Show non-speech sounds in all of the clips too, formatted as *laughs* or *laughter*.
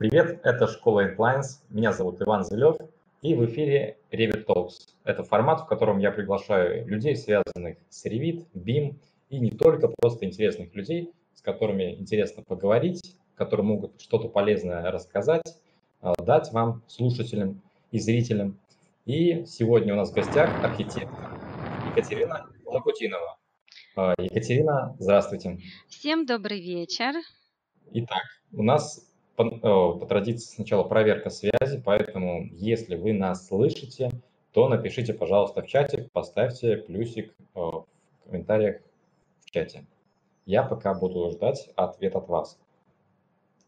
Привет, это школа Inlines. Меня зовут Иван Зелев, и в эфире Revit Talks. Это формат, в котором я приглашаю людей, связанных с Revit, BIM, и не только просто интересных людей, с которыми интересно поговорить, которые могут что-то полезное рассказать, а, дать вам, слушателям и зрителям. И сегодня у нас в гостях архитектор Екатерина Лакутинова. А, Екатерина, здравствуйте. Всем добрый вечер. Итак, у нас по, э, по традиции сначала проверка связи, поэтому если вы нас слышите, то напишите, пожалуйста, в чате, поставьте плюсик э, в комментариях в чате. Я пока буду ждать ответ от вас.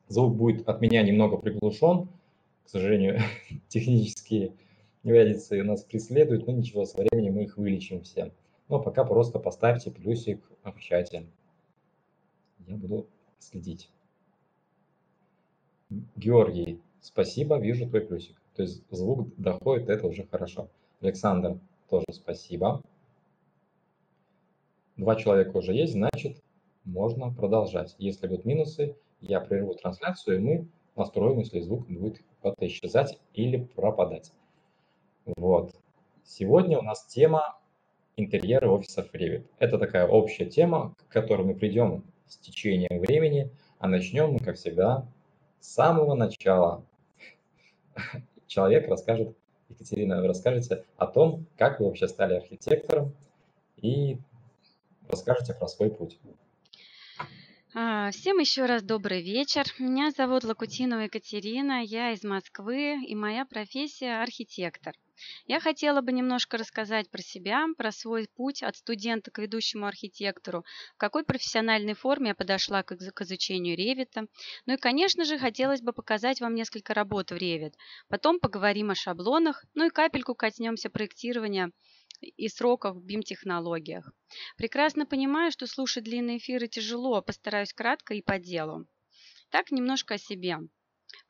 Звук будет от меня немного приглушен. К сожалению, *laughs* технические неурядицы нас преследуют, но ничего, со временем мы их вылечим все. Но пока просто поставьте плюсик в чате. Я буду следить. Георгий, спасибо, вижу твой плюсик. То есть звук доходит, это уже хорошо. Александр, тоже спасибо. Два человека уже есть, значит, можно продолжать. Если будут минусы, я прерву трансляцию, и мы настроим, если звук будет куда-то исчезать или пропадать. Вот. Сегодня у нас тема интерьеры офисов Revit. Это такая общая тема, к которой мы придем с течением времени, а начнем мы, как всегда, с самого начала. Человек расскажет, Екатерина, вы расскажете о том, как вы вообще стали архитектором и расскажете про свой путь. А, всем еще раз добрый вечер. Меня зовут Лакутинова Екатерина, я из Москвы, и моя профессия – архитектор. Я хотела бы немножко рассказать про себя, про свой путь от студента к ведущему архитектору, в какой профессиональной форме я подошла к, изучению ревита. Ну и, конечно же, хотелось бы показать вам несколько работ в ревит. Потом поговорим о шаблонах, ну и капельку коснемся проектирования и сроков в BIM-технологиях. Прекрасно понимаю, что слушать длинные эфиры тяжело, постараюсь кратко и по делу. Так, немножко о себе.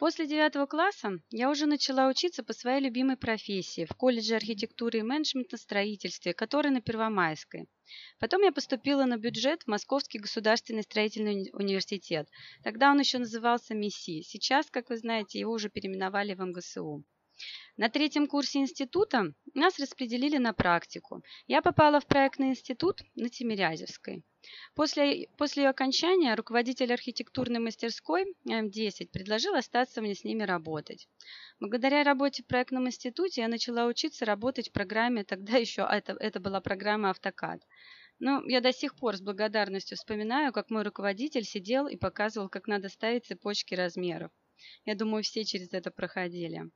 После девятого класса я уже начала учиться по своей любимой профессии в колледже архитектуры и менеджмента строительстве, который на Первомайской. Потом я поступила на бюджет в Московский государственный строительный университет. Тогда он еще назывался МИСИ. Сейчас, как вы знаете, его уже переименовали в МГСУ. На третьем курсе института нас распределили на практику. Я попала в проектный институт на Тимирязевской. После, после ее окончания руководитель архитектурной мастерской М10 предложил остаться мне с ними работать. Благодаря работе в проектном институте я начала учиться работать в программе, тогда еще это, это была программа «Автокад». Но я до сих пор с благодарностью вспоминаю, как мой руководитель сидел и показывал, как надо ставить цепочки размеров. Я думаю, все через это проходили.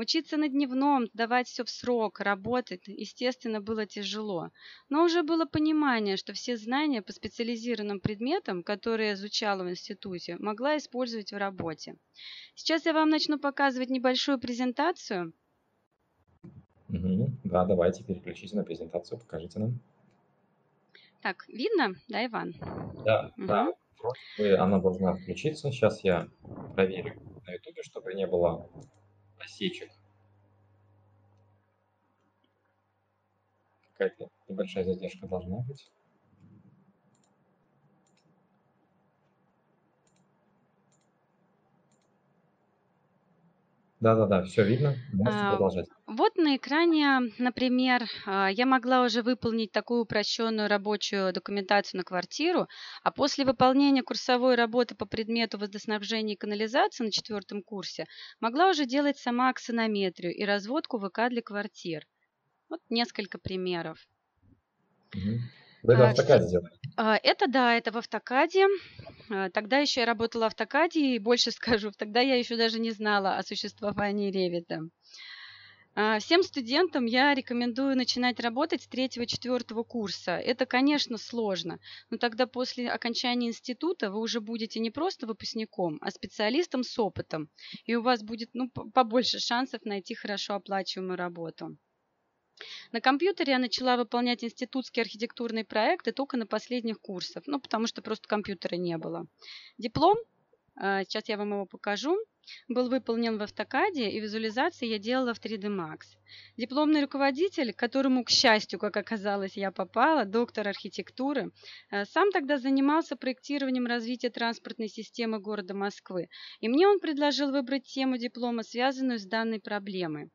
Учиться на дневном, давать все в срок, работать, естественно, было тяжело. Но уже было понимание, что все знания по специализированным предметам, которые я изучала в институте, могла использовать в работе. Сейчас я вам начну показывать небольшую презентацию. Угу. Да, давайте переключите на презентацию, покажите нам. Так, видно, да, Иван? Да, угу. да. Она должна включиться. Сейчас я проверю на ютубе, чтобы не было осечек. Какая-то небольшая задержка должна быть. Да-да-да, все видно, можете а, продолжать. Вот на экране, например, а, я могла уже выполнить такую упрощенную рабочую документацию на квартиру, а после выполнения курсовой работы по предмету водоснабжения и канализации на четвертом курсе могла уже делать сама аксонометрию и разводку ВК для квартир. Вот несколько примеров. Угу. Вы это в автокаде делали? Это да, это в автокаде. А, тогда еще я работала в автокаде, и больше скажу, *laughs* тогда я еще даже не знала о существовании ревита. А, всем студентам я рекомендую начинать работать с третьего-четвертого курса. Это, конечно, сложно, но тогда после окончания института вы уже будете не просто выпускником, а специалистом с опытом, и у вас будет ну, побольше шансов найти хорошо оплачиваемую работу. На компьютере я начала выполнять институтские архитектурные проекты только на последних курсах, ну, потому что просто компьютера не было. Диплом Сейчас я вам его покажу был выполнен в автокаде, и визуализации я делала в 3D Max. Дипломный руководитель, к которому, к счастью, как оказалось, я попала, доктор архитектуры, э, сам тогда занимался проектированием развития транспортной системы города Москвы, и мне он предложил выбрать тему диплома, связанную с данной проблемой.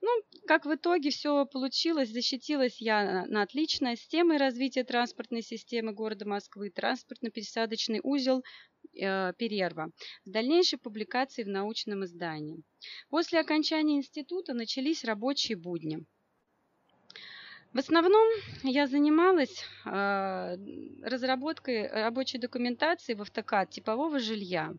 Ну, как в итоге все получилось, защитилась я на отлично с темой развития транспортной системы города Москвы, транспортно-пересадочный узел Перерва с дальнейшей публикацией в научном издании. После окончания института начались рабочие будни. В основном я занималась э, разработкой рабочей документации в автокад типового жилья.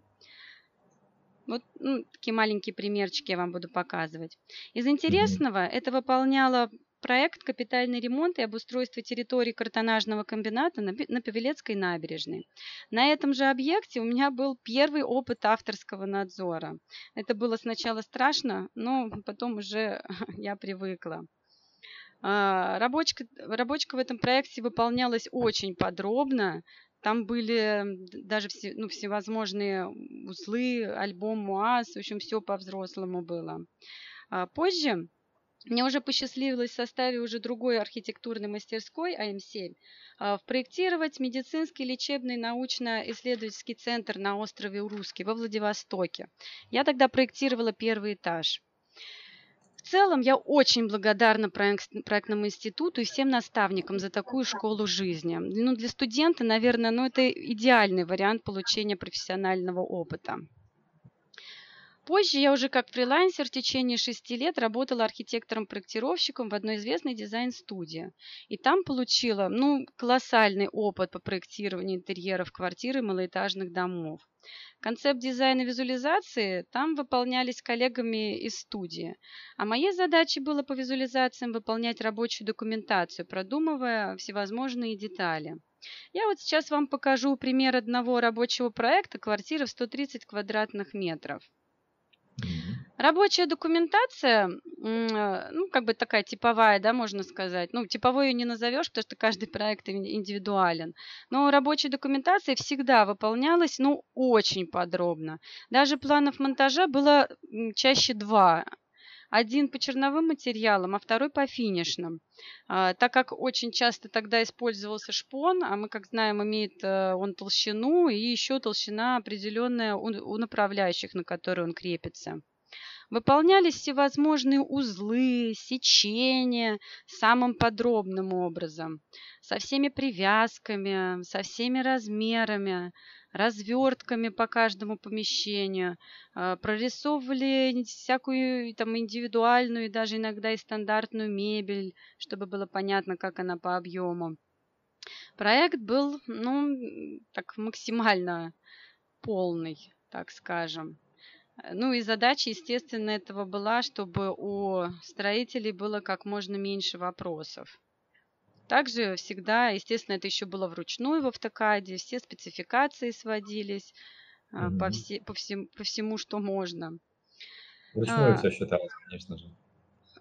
Вот ну, такие маленькие примерчики я вам буду показывать. Из интересного это выполняла проект «Капитальный ремонт и обустройство территории картонажного комбината на, Павелецкой набережной». На этом же объекте у меня был первый опыт авторского надзора. Это было сначала страшно, но потом уже *laughs* я привыкла. А, рабочка, рабочка в этом проекте выполнялась очень подробно. Там были даже все, ну, всевозможные узлы, альбом МУАЗ, в общем, все по-взрослому было. А позже мне уже посчастливилось в составе уже другой архитектурной мастерской АМ7 а, проектировать медицинский лечебный научно-исследовательский центр на острове Урусский во Владивостоке. Я тогда проектировала первый этаж. В целом я очень благодарна проектному институту и всем наставникам за такую школу жизни. Ну, для студента, наверное, ну, это идеальный вариант получения профессионального опыта. Позже я уже как фрилансер в течение шести лет работала архитектором-проектировщиком в одной известной дизайн-студии. И там получила ну, колоссальный опыт по проектированию интерьеров квартир и малоэтажных домов. Концепт дизайна и визуализации там выполнялись коллегами из студии. А моей задачей было по визуализациям выполнять рабочую документацию, продумывая всевозможные детали. Я вот сейчас вам покажу пример одного рабочего проекта квартиры в 130 квадратных метров. Рабочая документация, э, ну, как бы такая типовая, да, можно сказать. Ну, типовой ее не назовешь, потому что каждый проект индивидуален. Но рабочая документация всегда выполнялась, ну, очень подробно. Даже планов монтажа было чаще два один по черновым материалам, а второй по финишным. А, так как очень часто тогда использовался шпон, а мы, как знаем, имеет э, он толщину и еще толщина определенная у, у направляющих, на которые он крепится. Выполнялись всевозможные узлы, сечения самым подробным образом, со всеми привязками, со всеми размерами, развертками по каждому помещению, а, прорисовывали всякую там индивидуальную и даже иногда и стандартную мебель, чтобы было понятно, как она по объему. Проект был, ну, так максимально полный, так скажем. Ну и задача, естественно, этого была, чтобы у строителей было как можно меньше вопросов. Также всегда, естественно, это еще было вручную в автокаде, все спецификации сводились mm-hmm. по, все, по, всем, по всему, что можно. Вручную а, все считалось, конечно же.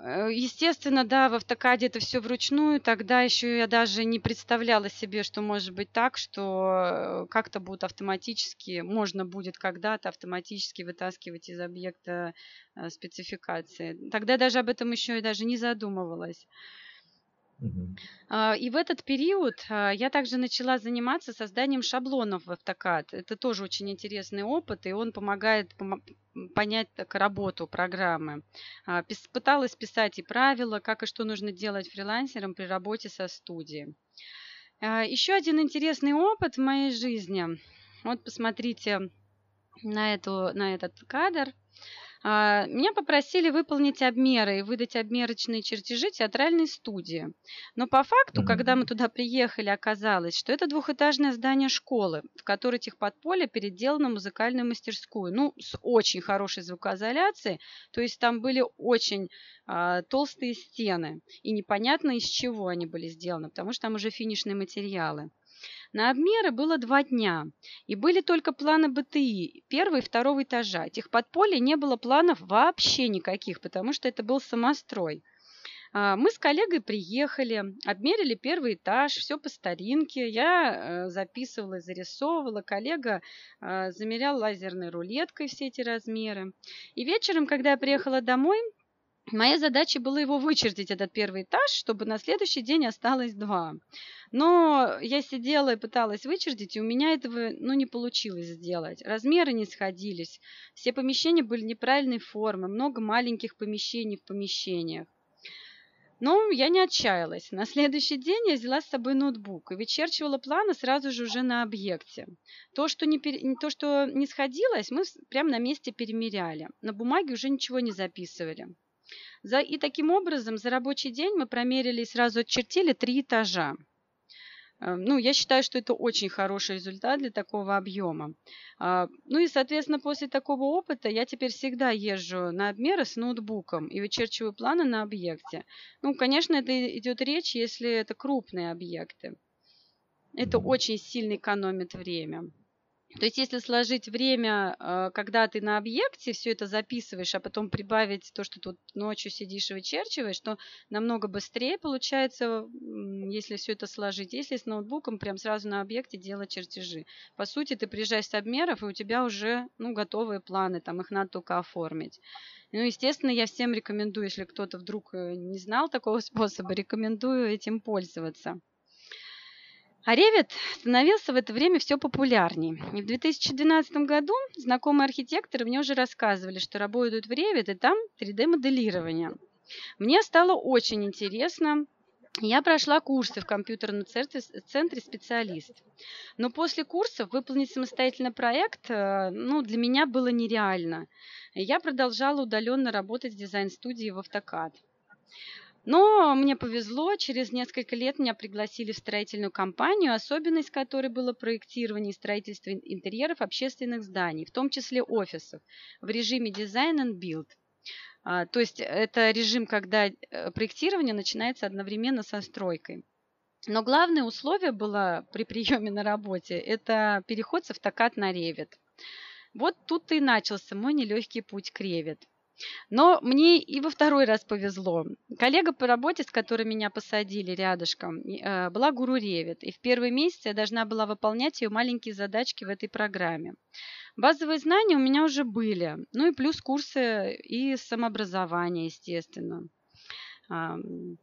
Э, естественно, да, в автокаде это все вручную. Тогда еще я даже не представляла себе, что может быть так, что э, как-то будет автоматически, можно будет когда-то автоматически вытаскивать из объекта э, спецификации. Тогда даже об этом еще и даже не задумывалась. А, и в этот период а, я также начала заниматься созданием шаблонов в AutoCAD. Это тоже очень интересный опыт, и он помогает понять так, работу программы. А, пыталась писать и правила, как и что нужно делать фрилансерам при работе со студией. Еще один интересный опыт в моей жизни. Вот посмотрите на, эту, на этот кадр. А, меня попросили выполнить обмеры и выдать обмерочные чертежи театральной студии. Но по факту, когда мы туда приехали, оказалось, что это двухэтажное здание школы, в которой техподполье переделано музыкальную мастерскую. Ну, с очень хорошей звукоизоляцией. То есть там были очень а, толстые стены. И непонятно, из чего они были сделаны, потому что там уже финишные материалы. На обмеры было два дня, и были только планы БТИ, первого и второго этажа. Этих подполья не было планов вообще никаких, потому что это был самострой. А, мы с коллегой приехали, обмерили первый этаж, все по старинке. Я э, записывала и зарисовывала, коллега э, замерял лазерной рулеткой все эти размеры. И вечером, когда я приехала домой, Моя задача была его вычертить, этот первый этаж, чтобы на следующий день осталось два. Но я сидела и пыталась вычертить, и у меня этого ну, не получилось сделать. Размеры не сходились, все помещения были неправильной формы, много маленьких помещений в помещениях. Но я не отчаялась. На следующий день я взяла с собой ноутбук и вычерчивала планы сразу же уже на объекте. То, что не, пер... то, что не сходилось, мы прямо на месте перемеряли. На бумаге уже ничего не записывали. За... И таким образом за рабочий день мы промерили и сразу отчертили три этажа. Э, ну, я считаю, что это очень хороший результат для такого объема. А, ну и, соответственно, после такого опыта я теперь всегда езжу на обмеры с ноутбуком и вычерчиваю планы на объекте. Ну, конечно, это идет речь, если это крупные объекты. Это очень сильно экономит время. То есть если сложить время, э, когда ты на объекте все это записываешь, а потом прибавить то, что тут ночью сидишь и вычерчиваешь, то намного быстрее получается, если все это сложить. Если с ноутбуком прям сразу на объекте делать чертежи. По сути, ты приезжаешь с обмеров, и у тебя уже ну, готовые планы, там их надо только оформить. Ну, естественно, я всем рекомендую, если кто-то вдруг э, не знал такого *laughs* способа, рекомендую этим пользоваться. А Revit становился в это время все популярнее. И в 2012 году знакомые архитекторы мне уже рассказывали, что работают в Revit, и там 3D-моделирование. Мне стало очень интересно. Я прошла курсы в компьютерном центре специалист. Но после курсов выполнить самостоятельно проект э, ну, для меня было нереально. Я продолжала удаленно работать в дизайн-студии в Автокад. Но мне повезло, через несколько лет меня пригласили в строительную компанию, особенность которой было проектирование и строительство интерьеров общественных зданий, в том числе офисов, в режиме Design and Build. То есть это режим, когда э, проектирование начинается одновременно со стройкой. Но главное условие было при приеме на работе – это переход с автокад на Revit. Вот тут и начался мой нелегкий путь к Revit. Но мне и во второй раз повезло. Коллега по работе, с которой меня посадили рядышком, э, была гуру Ревит. И в первые месяцы я должна была выполнять ее маленькие задачки в этой программе. Базовые знания у меня уже были. Ну и плюс курсы и самообразование, естественно.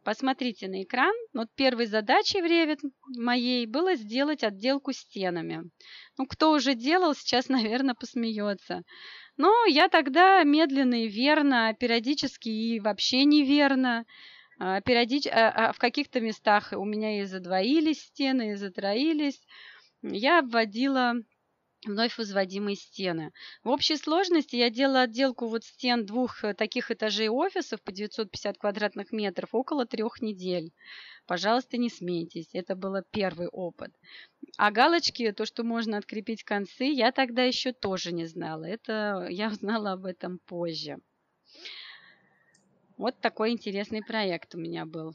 Посмотрите на экран. Вот первой задачей в Revit моей было сделать отделку стенами. Ну, кто уже делал, сейчас, *laughs* наверное, посмеется. Но я тогда медленно и верно, периодически и вообще неверно, а, периодич... а, а в каких-то местах у меня и задвоились стены, и затроились. Я обводила вновь возводимые стены. В общей сложности я делала отделку вот стен двух э, таких этажей офисов по 950 квадратных метров около трех недель. Пожалуйста, не смейтесь, это был первый опыт. А галочки, то, что можно открепить концы, я тогда еще тоже не знала. Это *laughs* я узнала об этом позже. Вот такой интересный проект у меня был.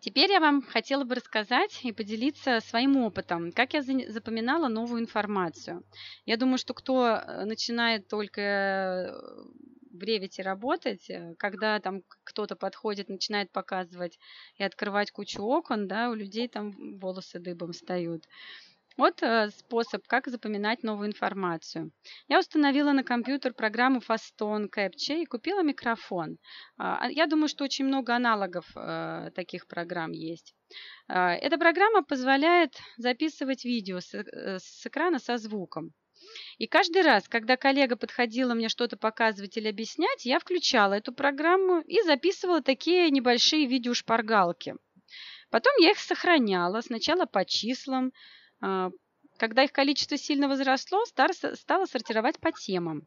Теперь я вам хотела бы рассказать и поделиться своим опытом, как я запоминала новую информацию. Я думаю, что кто э, начинает только э, в Ревите работать, э, когда там кто-то подходит, начинает показывать и открывать кучу окон, да, у людей там волосы дыбом встают. Вот э, способ, как запоминать новую информацию. Я установила на компьютер программу Fastone Capture и купила микрофон. А, я думаю, что очень много аналогов э, таких программ есть. А, эта программа позволяет записывать видео с, э, с экрана со звуком. И каждый раз, когда коллега подходила мне что-то показывать или объяснять, я включала эту программу и записывала такие небольшие видеошпаргалки. Потом я их сохраняла сначала по числам, когда их количество сильно возросло, стала сортировать по темам.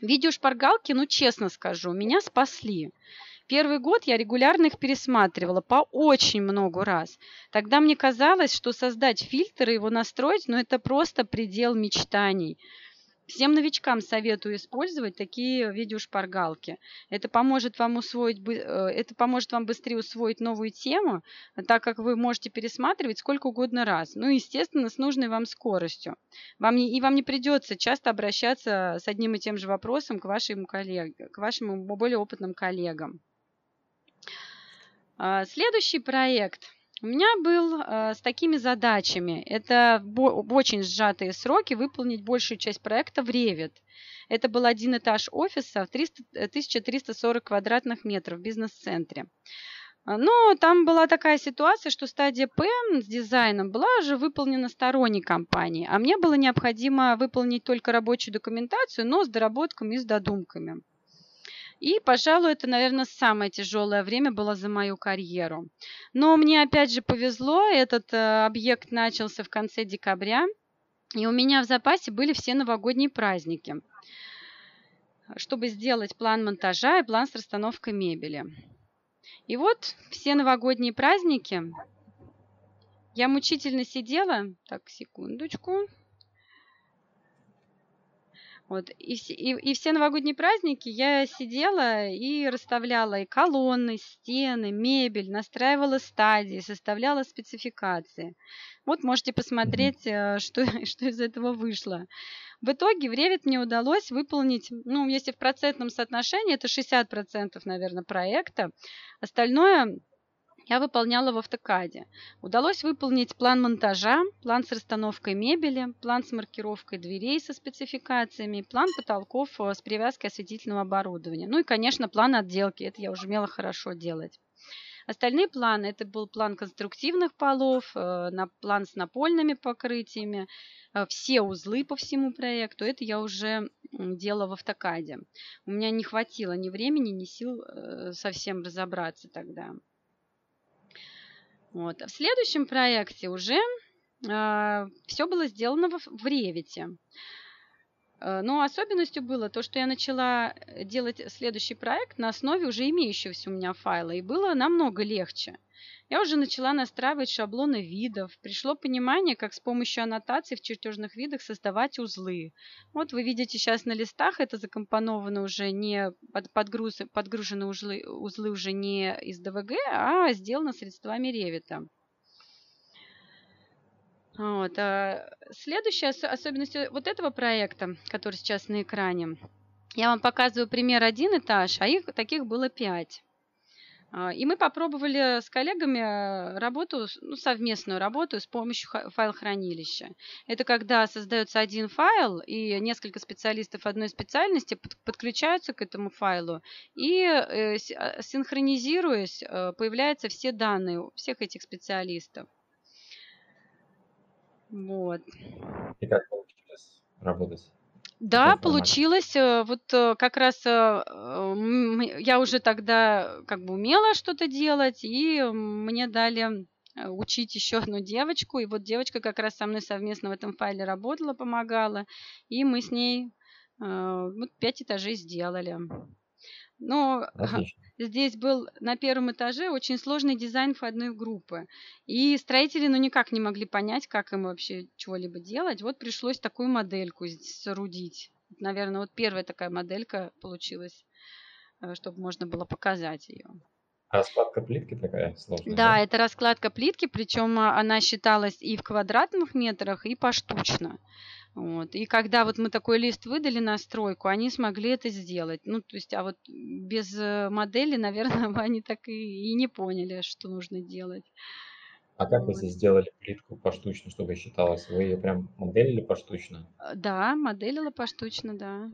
Видеошпаргалки, ну честно скажу, меня спасли. Первый год я регулярно их пересматривала по очень много раз. Тогда мне казалось, что создать фильтр и его настроить, ну это просто предел мечтаний. Всем новичкам советую использовать такие видеошпаргалки. Это поможет вам усвоить, э, это поможет вам быстрее усвоить новую тему, так как вы можете пересматривать сколько угодно раз. Ну, естественно, с нужной вам скоростью. Вам не, и вам не придется часто обращаться с одним и тем же вопросом к вашим, коллег, к вашим более опытным коллегам. А, следующий проект у меня был э, с такими задачами. Это в очень сжатые сроки выполнить большую часть проекта в Revit. Это был один этаж офиса в 300, 1340 квадратных метров в бизнес-центре. Но там была такая ситуация, что стадия П с дизайном была уже выполнена сторонней компанией, а мне было необходимо выполнить только рабочую документацию, но с доработками и с додумками. И, пожалуй, это, наверное, самое тяжелое время было за мою карьеру. Но мне опять же повезло, этот э, объект начался в конце декабря, и у меня в запасе были все новогодние праздники, чтобы сделать план монтажа и план с расстановкой мебели. И вот все новогодние праздники я мучительно сидела. Так, секундочку. Вот, и, все, и, и все новогодние праздники я сидела и расставляла и колонны, стены, мебель, настраивала стадии, составляла спецификации. Вот можете посмотреть, mm-hmm. что, *laughs* что из этого вышло. В итоге в Revit мне удалось выполнить, ну, если в процентном соотношении, это 60%, наверное, проекта. Остальное я выполняла в автокаде. Удалось выполнить план монтажа, план с расстановкой мебели, план с маркировкой дверей со спецификациями, план потолков э, с привязкой осветительного оборудования. Ну и, конечно, план отделки. Это я уже умела хорошо делать. Остальные планы, это был план конструктивных полов, э, план с напольными покрытиями, э, все узлы по всему проекту. Это я уже делала в автокаде. У меня не хватило ни времени, ни сил совсем разобраться тогда. Вот. А в следующем проекте уже э, все было сделано в, в Ревите. Э, но особенностью было то, что я начала э, делать следующий проект на основе уже имеющегося у меня файла, и было намного легче. Я уже начала настраивать шаблоны видов. Пришло понимание, как с помощью аннотаций в чертежных видах создавать узлы. Вот вы видите сейчас на листах, это закомпоновано уже не под, подгруз, подгружены узлы, узлы уже не из ДВГ, а сделано средствами Ревита. Вот. А следующая особенность вот этого проекта, который сейчас на экране, я вам показываю пример один этаж, а их таких было пять. А, и мы попробовали с коллегами работу, ну, совместную работу с помощью файл-хранилища. Это когда создается один файл, и несколько специалистов одной специальности подключаются к этому файлу, и э, а, синхронизируясь, э, появляются все данные всех этих специалистов. Вот. И как получилось работать? Да, получилось. Э, вот э, как раз э, я уже тогда как бы умела что-то делать, и мне дали учить еще одну девочку. И вот девочка как раз со мной совместно в этом файле работала, помогала. И мы с ней вот пять этажей сделали. Но Отлично. здесь был на первом этаже очень сложный дизайн входной группы. И строители ну никак не могли понять, как им вообще чего-либо делать. Вот пришлось такую модельку соорудить. Наверное, вот первая такая моделька получилась, э, чтобы можно было показать ее. Раскладка плитки такая сложная? Да, да, это раскладка плитки, причем а, она считалась и в квадратных метрах, и поштучно. Вот. И когда вот мы такой лист выдали на стройку, они смогли это сделать. Ну, то есть, а вот без э, модели, наверное, *laughs* они так и, и не поняли, что нужно делать. А как вы здесь сделали плитку поштучно, чтобы считалось? Вы ее прям моделили поштучно? Э, да, моделила поштучно, да.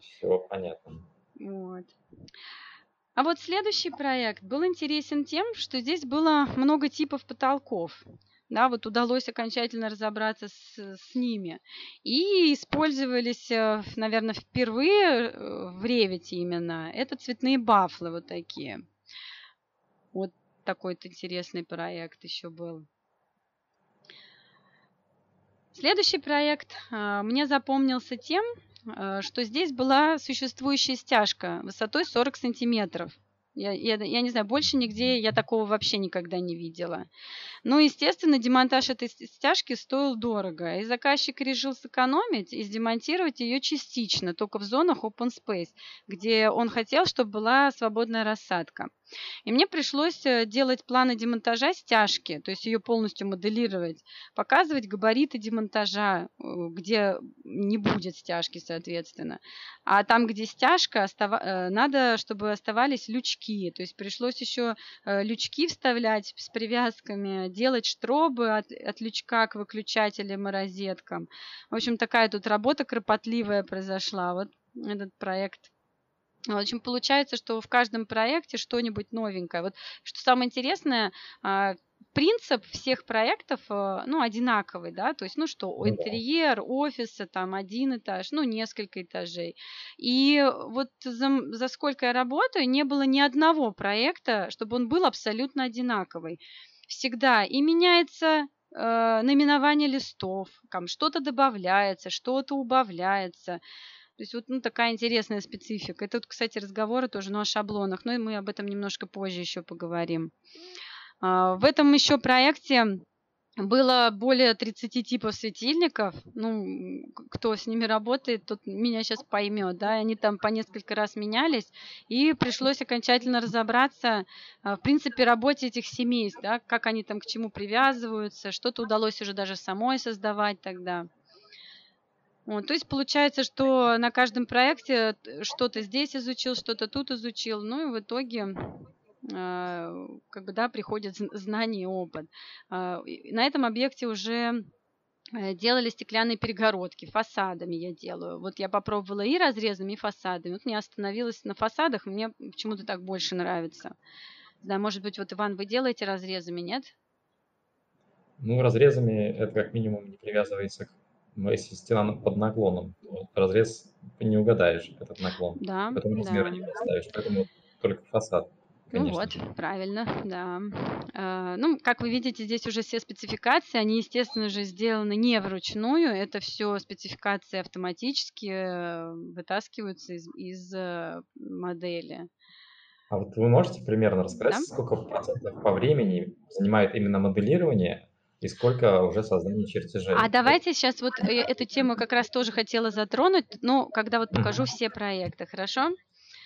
Все понятно. Вот. А вот следующий проект был интересен тем, что здесь было много типов потолков да, вот удалось окончательно разобраться с, с ними. И использовались, э, наверное, впервые э, в Ревите именно, это цветные бафлы вот такие. Вот такой-то интересный проект еще был. Следующий проект э, мне запомнился тем, что здесь была существующая стяжка высотой 40 сантиметров. Я, я, я не знаю, больше нигде я такого вообще никогда не видела. Ну, естественно, демонтаж этой стяжки стоил дорого, и заказчик решил сэкономить и демонтировать ее частично, только в зонах open space, где он хотел, чтобы была свободная рассадка. И мне пришлось э, делать планы демонтажа стяжки, то есть ее полностью моделировать, показывать габариты демонтажа, э, где не будет стяжки, соответственно. А там, где стяжка, остав... Э, надо, чтобы оставались лючки лючки. То есть пришлось еще э, лючки вставлять с привязками, делать штробы от, от лючка к выключателям и розеткам. В общем, такая тут работа кропотливая произошла. Вот этот проект в общем, получается, что в каждом проекте что-нибудь новенькое. Вот что самое интересное, а, принцип всех проектов, э, ну, одинаковый, да, то есть, ну, что, Ну интерьер офиса, там, один этаж, ну, несколько этажей. И вот за, за сколько я работаю, не было ни одного проекта, чтобы он был абсолютно одинаковый. Всегда и меняется э, наименование листов, там что-то добавляется, что-то убавляется. То есть вот ну, такая интересная специфика. Это, тут, кстати, разговоры тоже ну, о шаблонах, но мы об этом немножко позже еще поговорим. А, в этом еще проекте было более 30 типов светильников. Ну, кто с ними работает, тот меня сейчас поймет, да, они там по несколько раз менялись, и пришлось окончательно разобраться а, в принципе работе этих семейств, да, как они там к чему привязываются, что-то удалось уже даже самой создавать тогда. Вот, то есть получается, что на каждом проекте что-то здесь изучил, что-то тут изучил, ну и в итоге как бы, да, приходят знания и опыт. Э, на этом объекте уже э, делали стеклянные перегородки, фасадами я делаю. Вот я попробовала и разрезами, и фасадами. Вот не остановилась на фасадах, мне почему-то так больше нравится. Да, может быть, вот, Иван, вы делаете разрезами, нет? Ну, разрезами это как минимум не привязывается к но если стена под наклоном, то разрез не угадаешь этот наклон. Да, Поэтому да. не поставишь, поэтому только фасад. Ну вот, же. правильно, да. А, ну, как вы видите, здесь уже все спецификации, они, естественно же, сделаны не вручную, это все спецификации автоматически э, вытаскиваются из, из э, модели. А вот вы можете примерно рассказать, да? сколько процентов по времени занимает именно моделирование и сколько уже создание чертежей. А давайте сейчас вот э, эту тему как раз тоже хотела затронуть, но когда вот покажу все проекты, хорошо?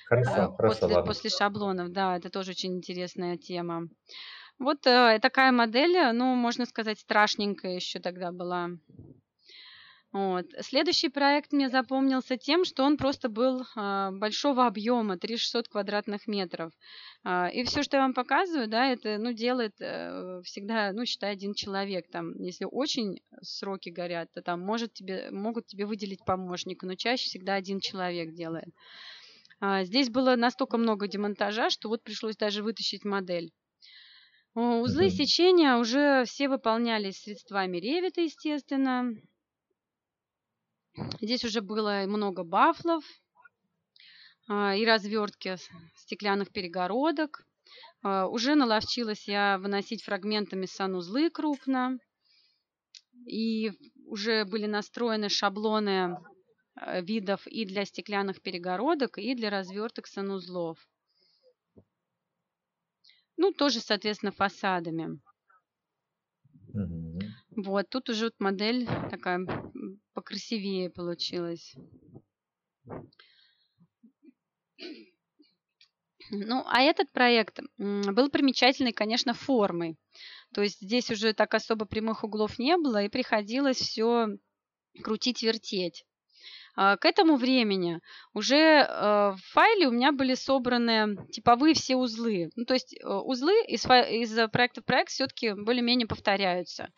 Хорошо, хорошо, после, ладно. после шаблонов, да, это тоже очень интересная тема. Вот э, такая модель, ну, можно сказать, страшненькая еще тогда была. Вот. Следующий проект мне запомнился тем, что он просто был э, большого объема, 3600 квадратных метров. Э, и все, что я вам показываю, да, это ну, делает э, всегда, ну, считай, один человек. Там, если очень сроки горят, то там может тебе, могут тебе выделить помощника, но чаще всегда один человек делает. Э, здесь было настолько много демонтажа, что вот пришлось даже вытащить модель. Узлы сечения уже все выполнялись средствами ревита, естественно. Здесь уже было много бафлов а, и развертки стеклянных перегородок. А, уже наловчилась я выносить фрагментами санузлы крупно. И уже были настроены шаблоны а, видов и для стеклянных перегородок, и для разверток санузлов. Ну, тоже, соответственно, фасадами. Мгм. Вот, тут уже вот модель такая покрасивее получилась. Ну, а этот проект был примечательный, конечно, формой. То есть здесь уже так особо прямых углов не было, и приходилось все крутить, вертеть. А, к этому времени уже э, в файле у меня были собраны типовые все узлы. Ну, то есть э, узлы из, из проекта в проект все-таки более-менее повторяются.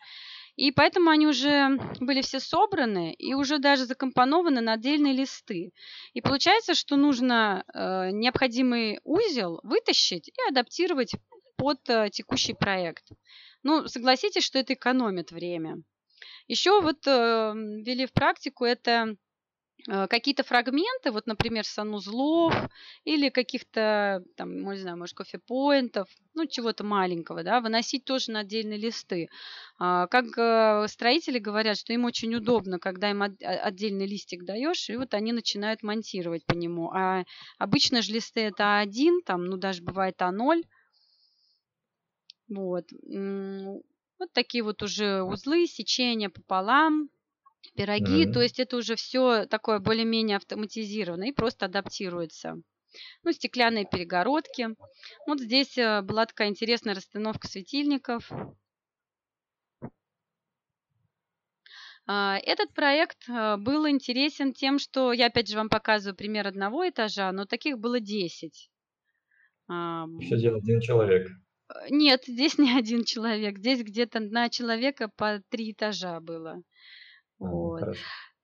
И поэтому они уже были все собраны и уже даже закомпонованы на отдельные листы. И получается, что нужно э, необходимый узел вытащить и адаптировать под э, текущий проект. Ну, согласитесь, что это экономит время. Еще вот э, ввели в практику это какие-то фрагменты, вот, например, санузлов или каких-то, там, не знаю, может, кофепоинтов, ну, чего-то маленького, да, выносить тоже на отдельные листы. А, как э, строители говорят, что им очень удобно, когда им отдельный листик даешь, и вот они начинают монтировать по нему. А обычно же листы это А1, там, ну, даже бывает А0. Вот. Вот такие вот уже узлы, сечения пополам, пироги, mm-hmm. то есть это уже все такое более-менее автоматизировано и просто адаптируется. Ну, стеклянные перегородки. Вот здесь э, была такая интересная расстановка светильников. А, этот проект э, был интересен тем, что я опять же вам показываю пример одного этажа, но таких было 10. Еще делал один человек. Нет, здесь не один человек. Здесь где-то на человека по три этажа было. А, вот. Хорошо.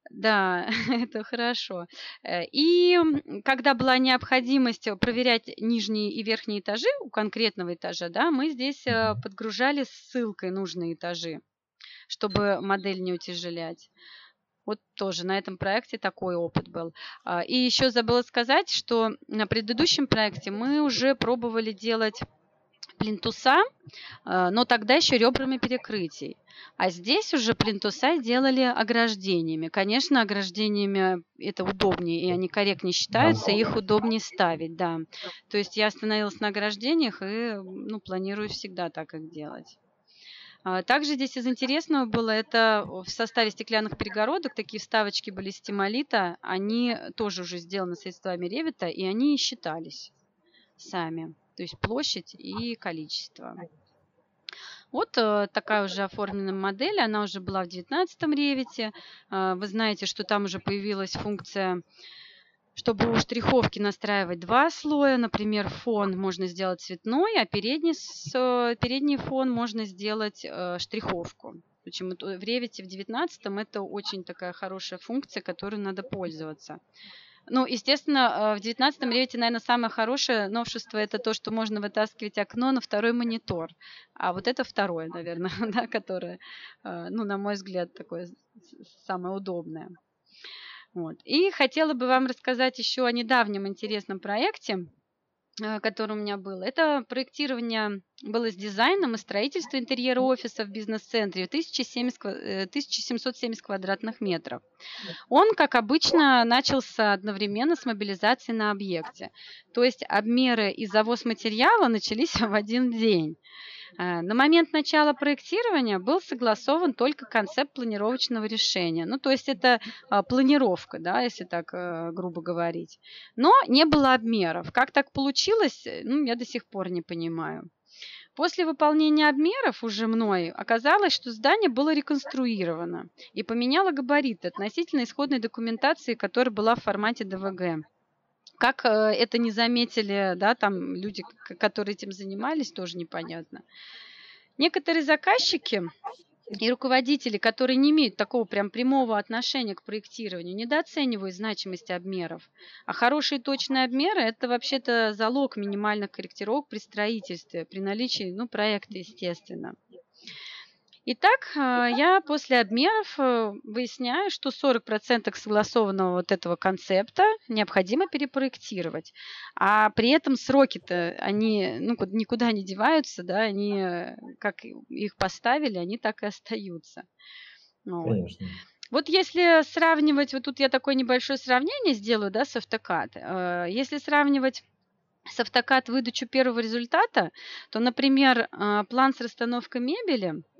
Да, *laughs* это хорошо. Э, и когда была необходимость проверять нижние и верхние этажи у конкретного этажа, да, мы здесь э, подгружали ссылкой нужные этажи, чтобы модель не утяжелять. Вот тоже на этом проекте такой опыт был. А, и еще забыла сказать, что на предыдущем проекте мы уже пробовали делать плинтуса, а, но тогда еще ребрами перекрытий. А здесь уже плинтуса делали ограждениями. Конечно, ограждениями это удобнее, и они корректнее считаются, и их удобнее ставить, да. То есть я остановилась на ограждениях и ну, планирую всегда так их делать. А, также здесь из интересного было, это в составе стеклянных перегородок, такие вставочки были стимолита, они тоже уже сделаны средствами ревита, и они считались сами, то есть площадь и количество. Вот э, такая уже оформленная модель, она уже была в 19 ревите. Э, вы знаете, что там уже появилась функция чтобы у штриховки настраивать два слоя, например, фон можно сделать цветной, а передний, передний фон можно сделать э, штриховку. Почему в Revit в 19 это очень такая хорошая функция, которой надо пользоваться. Ну, естественно, э, в 19 Revit, наверное, самое хорошее новшество это то, что можно вытаскивать окно на второй монитор. А вот это второе, наверное, *laughs* да, которое, э, ну, на мой взгляд, такое самое удобное. Вот. И хотела бы вам рассказать еще о недавнем интересном проекте, который у меня был. Это проектирование было с дизайном и строительством интерьера офиса в бизнес-центре 1770 квадратных метров. Он, как обычно, начался одновременно с мобилизацией на объекте. То есть обмеры и завоз материала начались *laughs* в один день. Э, на момент начала проектирования был согласован только концепт планировочного решения. Ну, то есть это а, планировка, да, если так э, грубо говорить. Но не было обмеров. Как так получилось, э, ну, я до сих пор не понимаю. После выполнения обмеров уже мной оказалось, что здание было реконструировано и поменяло габариты относительно исходной документации, которая была в формате ДВГ. Как э, это не заметили, да, там люди, которые этим занимались, тоже непонятно. Некоторые заказчики и руководители, которые не имеют такого прям прямого отношения к проектированию, недооценивают значимость обмеров. А хорошие точные обмеры – это вообще-то залог минимальных корректировок при строительстве, при наличии ну, проекта, естественно. Итак, а, я после обмеров э, выясняю, что 40% согласованного вот этого концепта необходимо перепроектировать. А при этом сроки-то, они ну, никуда не деваются, да, они э, как их поставили, они так и остаются. Конечно. Вот если сравнивать, вот тут я такое небольшое сравнение сделаю, да, с автокад. Э, если сравнивать с автокад выдачу первого результата, то, например, план с расстановкой мебели –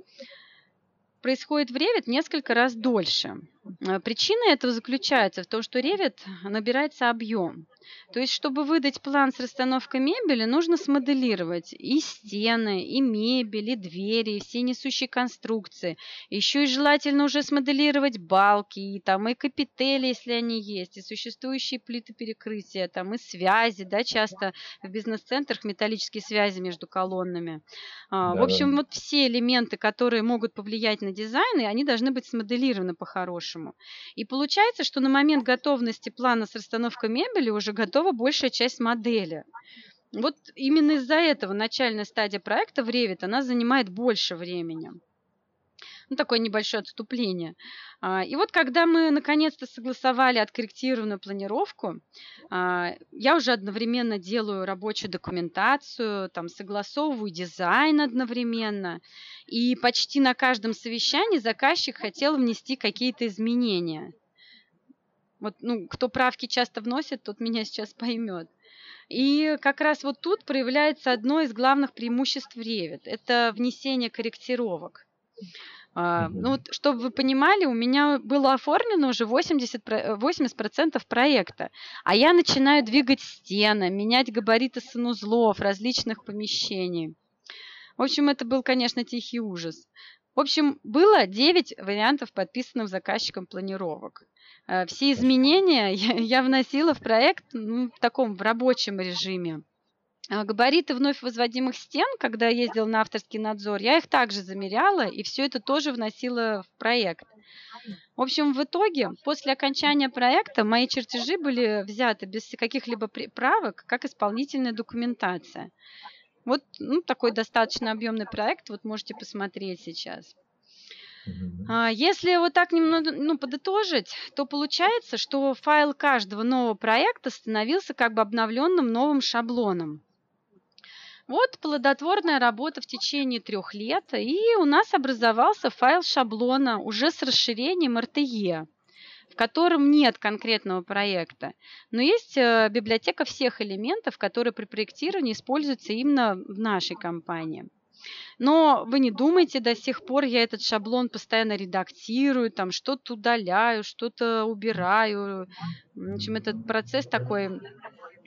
происходит в Revit несколько раз дольше. Э, причина этого заключается в том, что Revit набирается объем. То есть, чтобы выдать план с расстановкой мебели, нужно смоделировать и стены, и мебель, и двери, и все несущие конструкции. Еще и желательно уже смоделировать балки, и, там, и капители, если они есть, и существующие плиты перекрытия, там, и связи, да, часто в бизнес-центрах металлические связи между колоннами. Да, в общем, да. вот все элементы, которые могут повлиять на дизайн, и они должны быть смоделированы по-хорошему. И получается, что на момент готовности плана с расстановкой мебели уже готова большая часть модели. Вот именно из-за этого начальная стадия проекта в Revit, она занимает больше времени. Ну, такое небольшое отступление. А, и вот когда мы наконец-то согласовали откорректированную планировку, а, я уже одновременно делаю рабочую документацию, там, согласовываю дизайн одновременно. И почти на каждом совещании заказчик хотел внести какие-то изменения. Вот, ну, кто правки часто вносит, тот меня сейчас поймет. И как раз вот тут проявляется одно из главных преимуществ Revit. Это внесение корректировок. Uh, ну вот, чтобы вы понимали, у меня было оформлено уже 80%, 80% проекта, а я начинаю двигать стены, менять габариты санузлов, различных помещений. В общем, это был, конечно, тихий ужас. В общем, было 9 вариантов подписанных заказчиком планировок. Э, все изменения *laughs* я вносила в проект ну, в таком в рабочем режиме. А, габариты вновь возводимых стен, когда я ездила на авторский надзор, я их также замеряла и все это тоже вносила в проект. В общем, в итоге, после окончания проекта, мои чертежи были взяты без каких-либо правок, как исполнительная документация. Вот ну, такой достаточно объемный проект, вот можете посмотреть сейчас. А, если вот так немного ну, подытожить, то получается, что файл каждого нового проекта становился как бы обновленным новым шаблоном. Вот плодотворная работа в течение трех лет, и у нас образовался файл шаблона уже с расширением RTE, в котором нет конкретного проекта, но есть э, библиотека всех элементов, которые при проектировании используются именно в нашей компании. Но вы не думайте, до сих пор я этот шаблон постоянно редактирую, там что-то удаляю, что-то убираю. В общем, этот процесс такой э,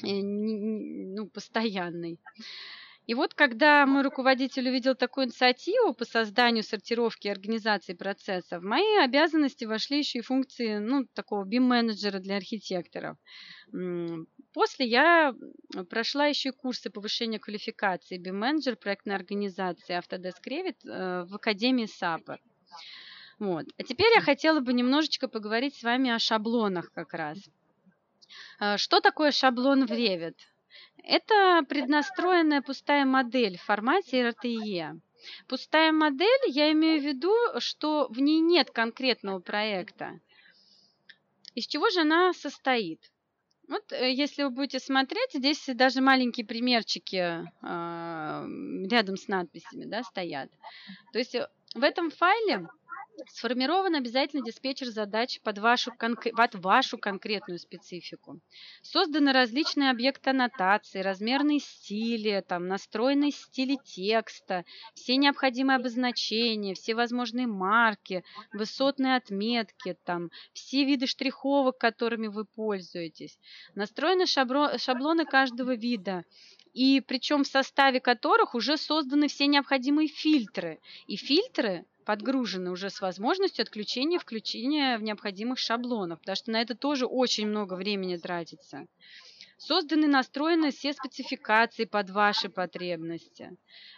ну, постоянный. И вот когда мой руководитель увидел такую инициативу по созданию сортировки и организации процесса, в мои обязанности вошли еще и функции ну, такого BIM-менеджера для архитекторов. После я прошла еще и курсы повышения квалификации BIM-менеджер проектной организации Autodesk Revit э, в Академии САПР. Вот. А теперь я хотела бы немножечко поговорить с вами о шаблонах как раз. Э, что такое шаблон в Revit? Это преднастроенная пустая модель в формате RTE. Пустая модель, я имею в виду, что в ней нет конкретного проекта. Из чего же она состоит? Вот э, если вы будете смотреть, здесь даже маленькие примерчики э, рядом с надписями да, стоят. То есть э, в этом файле Сформирован обязательно диспетчер задач под вашу, под вашу конкретную специфику. Созданы различные объекты аннотации, размерные стили, там, настроенные стили текста, все необходимые обозначения, все возможные марки, высотные отметки, там, все виды штриховок, которыми вы пользуетесь. Настроены шаблоны каждого вида, и причем в составе которых уже созданы все необходимые фильтры. И фильтры подгружены уже с возможностью отключения включения в необходимых шаблонов, потому что на это тоже очень много времени тратится. Созданы настроены все спецификации под ваши потребности.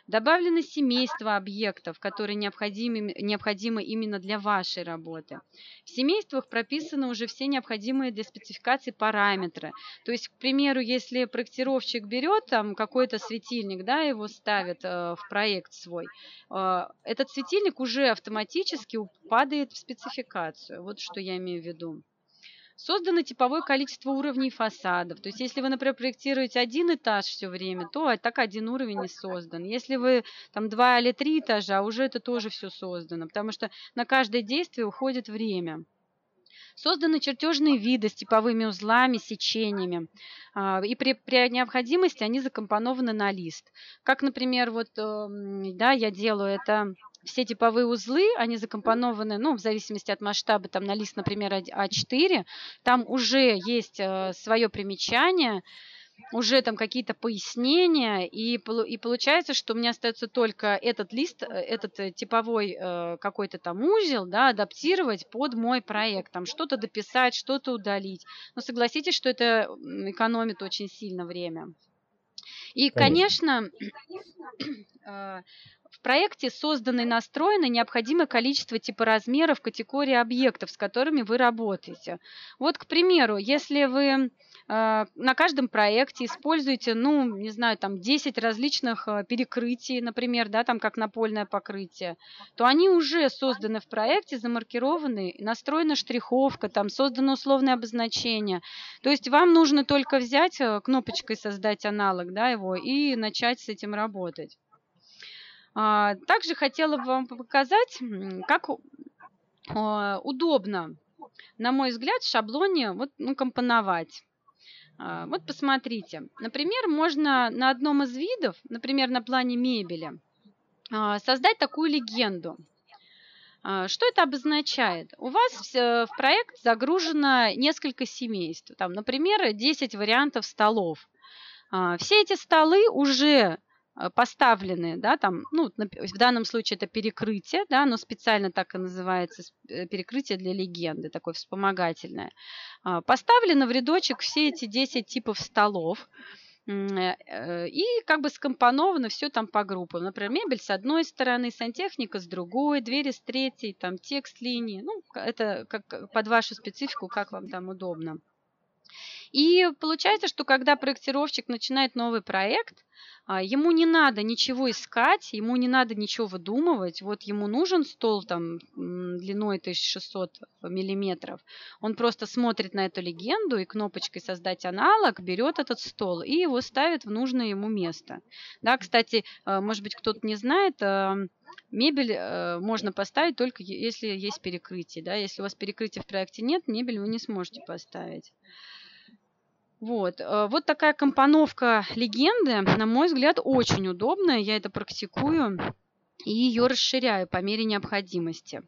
Добавлено семейство объектов, которые необходимы, необходимы именно для вашей работы. В семействах прописаны уже все необходимые для спецификации параметры. То есть, к примеру, если проектировщик берет там какой-то светильник, да, его ставит э, в проект свой, э, этот светильник уже автоматически падает в спецификацию. Вот что я имею в виду. Создано типовое количество уровней фасадов. То есть, если вы, например, проектируете один этаж все время, то так один уровень не создан. Если вы там два или три этажа, уже это тоже все создано, потому что на каждое действие уходит время. Созданы чертежные виды с типовыми узлами, сечениями. А, и при, при необходимости они закомпонованы на лист. Как, например, вот эм, да, я делаю это все типовые узлы, они закомпонованы, ну, в зависимости от масштаба, там на лист, например, А4, там уже есть э, свое примечание, уже там какие-то пояснения, и, и получается, что у меня остается только этот лист, э, этот э, типовой какой-то там узел, да, адаптировать под мой проект, там что-то дописать, что-то удалить. Но согласитесь, что это экономит очень сильно время. И, конечно, конечно *clears throat* в проекте создано и настроено необходимое количество типоразмеров категории объектов, с которыми вы работаете. Вот, к примеру, если вы э, на каждом проекте используете, ну, не знаю, там 10 различных э, перекрытий, например, да, там как напольное покрытие, то они уже созданы в проекте, замаркированы, настроена штриховка, там создано условное обозначение. То есть вам нужно только взять э, кнопочкой создать аналог, да, его и начать с этим работать. А, также хотела вам показать, как а, удобно, на мой взгляд, в шаблоне вот, ну, компоновать. А, вот посмотрите. Например, можно на одном из видов, например, на плане мебели, создать такую легенду. Что это обозначает? У вас в проект загружено несколько семейств, там, например, 10 вариантов столов. Все эти столы уже Э, поставлены, да, там, ну, в данном случае это перекрытие, да, но специально так и называется э, перекрытие для легенды, такое вспомогательное. А, поставлены в рядочек все эти 10 типов столов, Э, и как бы скомпоновано все там по группам. Например, мебель с одной стороны, сантехника с другой, двери с третьей, там текст линии. Ну, это как под вашу специфику, как вам там удобно. И получается, что когда проектировщик начинает новый проект, а, ему не надо ничего искать, ему не надо ничего выдумывать. Вот ему нужен стол там длиной 1600 миллиметров. Он просто смотрит на эту легенду и кнопочкой «Создать аналог» берет этот стол и его ставит в нужное ему место. Да, кстати, а, может быть, кто-то не знает, а, мебель можно поставить только если есть перекрытие. Да? Если у вас перекрытия в проекте нет, мебель вы не сможете поставить. Вот. Э, вот такая компоновка легенды, на мой взгляд, очень удобная. Я это практикую и ее расширяю по мере необходимости.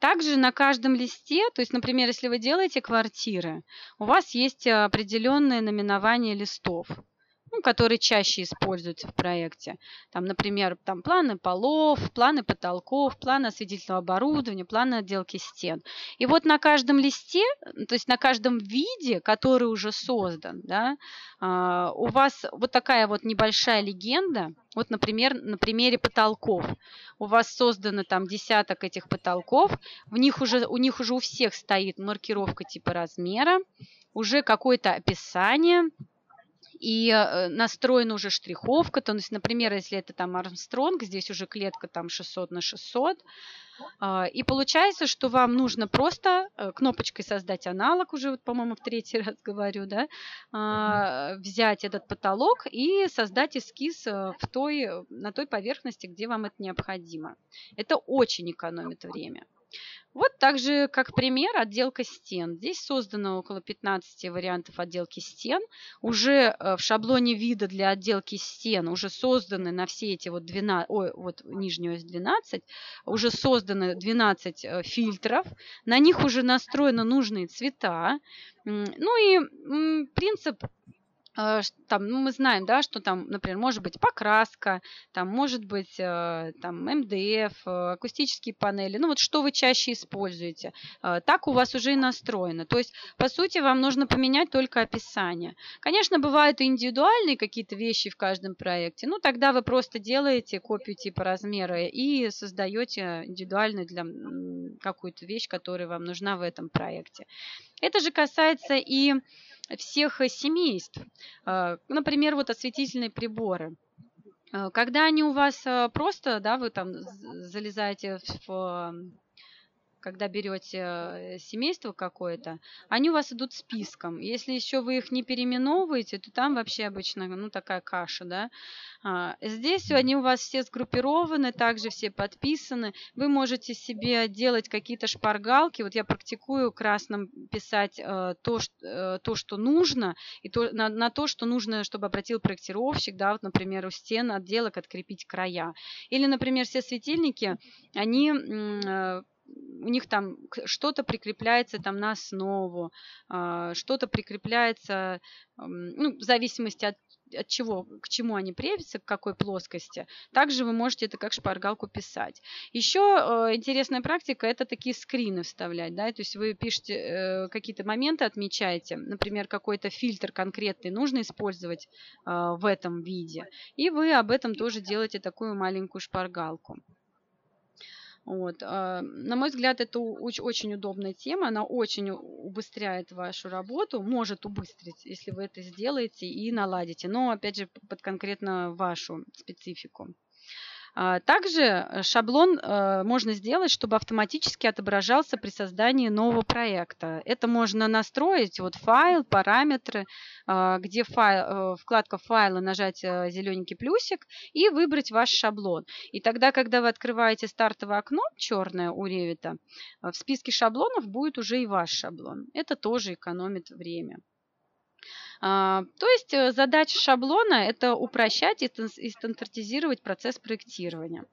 Также на каждом листе, то есть, например, если вы делаете квартиры, у вас есть определенное наименование листов ну, которые чаще используются в проекте. Там, например, там планы полов, планы потолков, планы осветительного оборудования, планы отделки стен. И вот на каждом листе, то есть на каждом виде, который уже создан, да, а, у вас вот такая вот небольшая легенда, вот, например, на примере потолков. У вас создано там десяток этих потолков, в них уже, у них уже у всех стоит маркировка типа размера, уже какое-то описание, и э, настроена уже штриховка, то есть, например, если это там Армстронг, здесь уже клетка там 600 на 600, а, и получается, что вам нужно просто э, кнопочкой создать аналог, уже, вот, по-моему, в третий *laughs* раз говорю, да, а, взять этот потолок и создать эскиз э, в той, на той поверхности, где вам это необходимо. Это очень экономит время. Вот также, как пример, отделка стен. Здесь создано около 15 вариантов отделки стен. Уже э, в шаблоне вида для отделки стен уже созданы на все эти вот 12, ой, вот нижнюю ось 12, уже созданы 12 э, фильтров. На них уже настроены нужные цвета. Ну и принцип там, ну, мы знаем, да, что там, например, может быть покраска, там может быть э, там МДФ, э, акустические панели, ну вот что вы чаще используете. Так у вас уже и настроено. То есть, по сути, вам нужно поменять только описание. Конечно, бывают индивидуальные какие-то вещи в каждом проекте, ну тогда вы просто делаете копию типа размера и создаете индивидуальную для какую-то вещь, которая вам нужна в этом проекте. Это же касается и всех э, семейств. А, например, вот осветительные приборы. А, когда они у вас э, просто, да, вы там залезаете в когда берете э, семейство какое-то, они у вас идут списком. Если еще вы их не переименовываете, то там вообще обычно ну, такая каша, да. А, здесь они у вас все сгруппированы, также все подписаны. Вы можете себе делать какие-то шпаргалки. Вот я практикую красным писать э, то, что, э, то, что нужно, и то, на, на то, что нужно, чтобы обратил проектировщик, да, вот, например, у стен отделок открепить края. Или, например, все светильники, они э, у них там что-то прикрепляется там на основу, а, что-то прикрепляется, ну, в зависимости от от чего, к чему они препятся, к какой плоскости. Также вы можете это как шпаргалку писать. Еще э, интересная практика – это такие скрины вставлять. Да? То есть вы пишете э, какие-то моменты, отмечаете, например, какой-то фильтр конкретный нужно использовать э, в этом виде. И вы об этом тоже делаете такую маленькую шпаргалку. Вот. А, на мой взгляд, это очень удобная тема, она очень убыстряет вашу работу, может убыстрить, если вы это сделаете и наладите, но, опять же, под конкретно вашу специфику. А, также э, шаблон э, можно сделать, чтобы автоматически отображался при создании нового проекта. Это можно настроить, вот файл, параметры, а, где файл, э, вкладка файла, нажать зелененький плюсик и выбрать ваш шаблон. И тогда, когда вы открываете стартовое окно, черное у Revit, в списке шаблонов будет уже и ваш шаблон. Это тоже экономит время. А, то есть э, задача шаблона – это упрощать и стандартизировать процесс проектирования.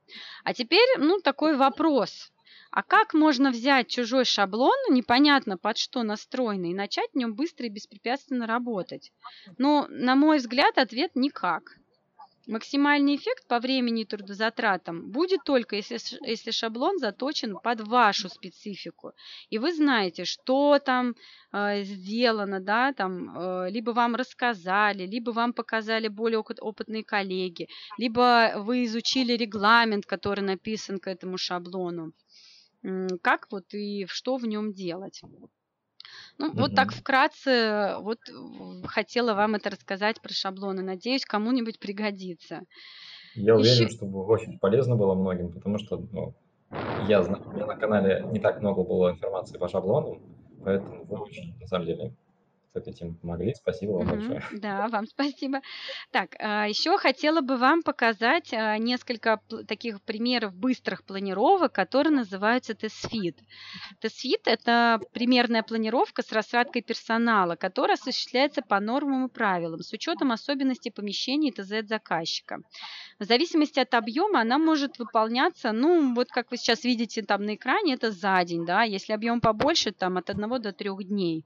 А теперь ну, такой вопрос. А как можно взять чужой шаблон, непонятно под что настроенный, и начать в нем быстро и беспрепятственно работать? Ну, на мой взгляд, ответ – никак. Максимальный эффект по времени и трудозатратам будет только, если, если шаблон заточен под вашу специфику. И вы знаете, что там э, сделано, да, там, э, либо вам рассказали, либо вам показали более опытные коллеги, либо вы изучили регламент, который написан к этому шаблону. Как вот и что в нем делать. Ну, угу. вот так вкратце, вот хотела вам это рассказать про шаблоны. Надеюсь, кому-нибудь пригодится. Я уверен, что очень полезно было многим, потому что ну, я знаю, у меня на канале не так много было информации по шаблонам, поэтому вы очень, на самом деле, с этим помогли. Спасибо вам Мгм. большое. *laughs* Да, вам спасибо. Так, а, еще хотела бы вам показать а, несколько таких примеров быстрых планировок, которые называются TestFit. TestFit– это примерная планировка с рассадкой персонала, которая осуществляется по нормам и правилам с учетом особенностей помещений и ТЗ заказчика. В зависимости от объема она может выполняться, ну, вот как вы сейчас видите там на экране, это за день, да, если объем побольше, там от одного до трех дней.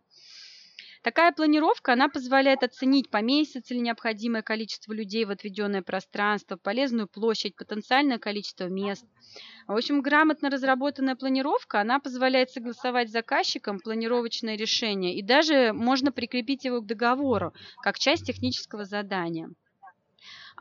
Такая планировка, она позволяет оценить, поместится ли необходимое количество людей в отведенное пространство, полезную площадь, потенциальное количество мест. В общем, грамотно разработанная планировка, она позволяет согласовать с заказчиком планировочное решение и даже можно прикрепить его к договору, как часть технического задания.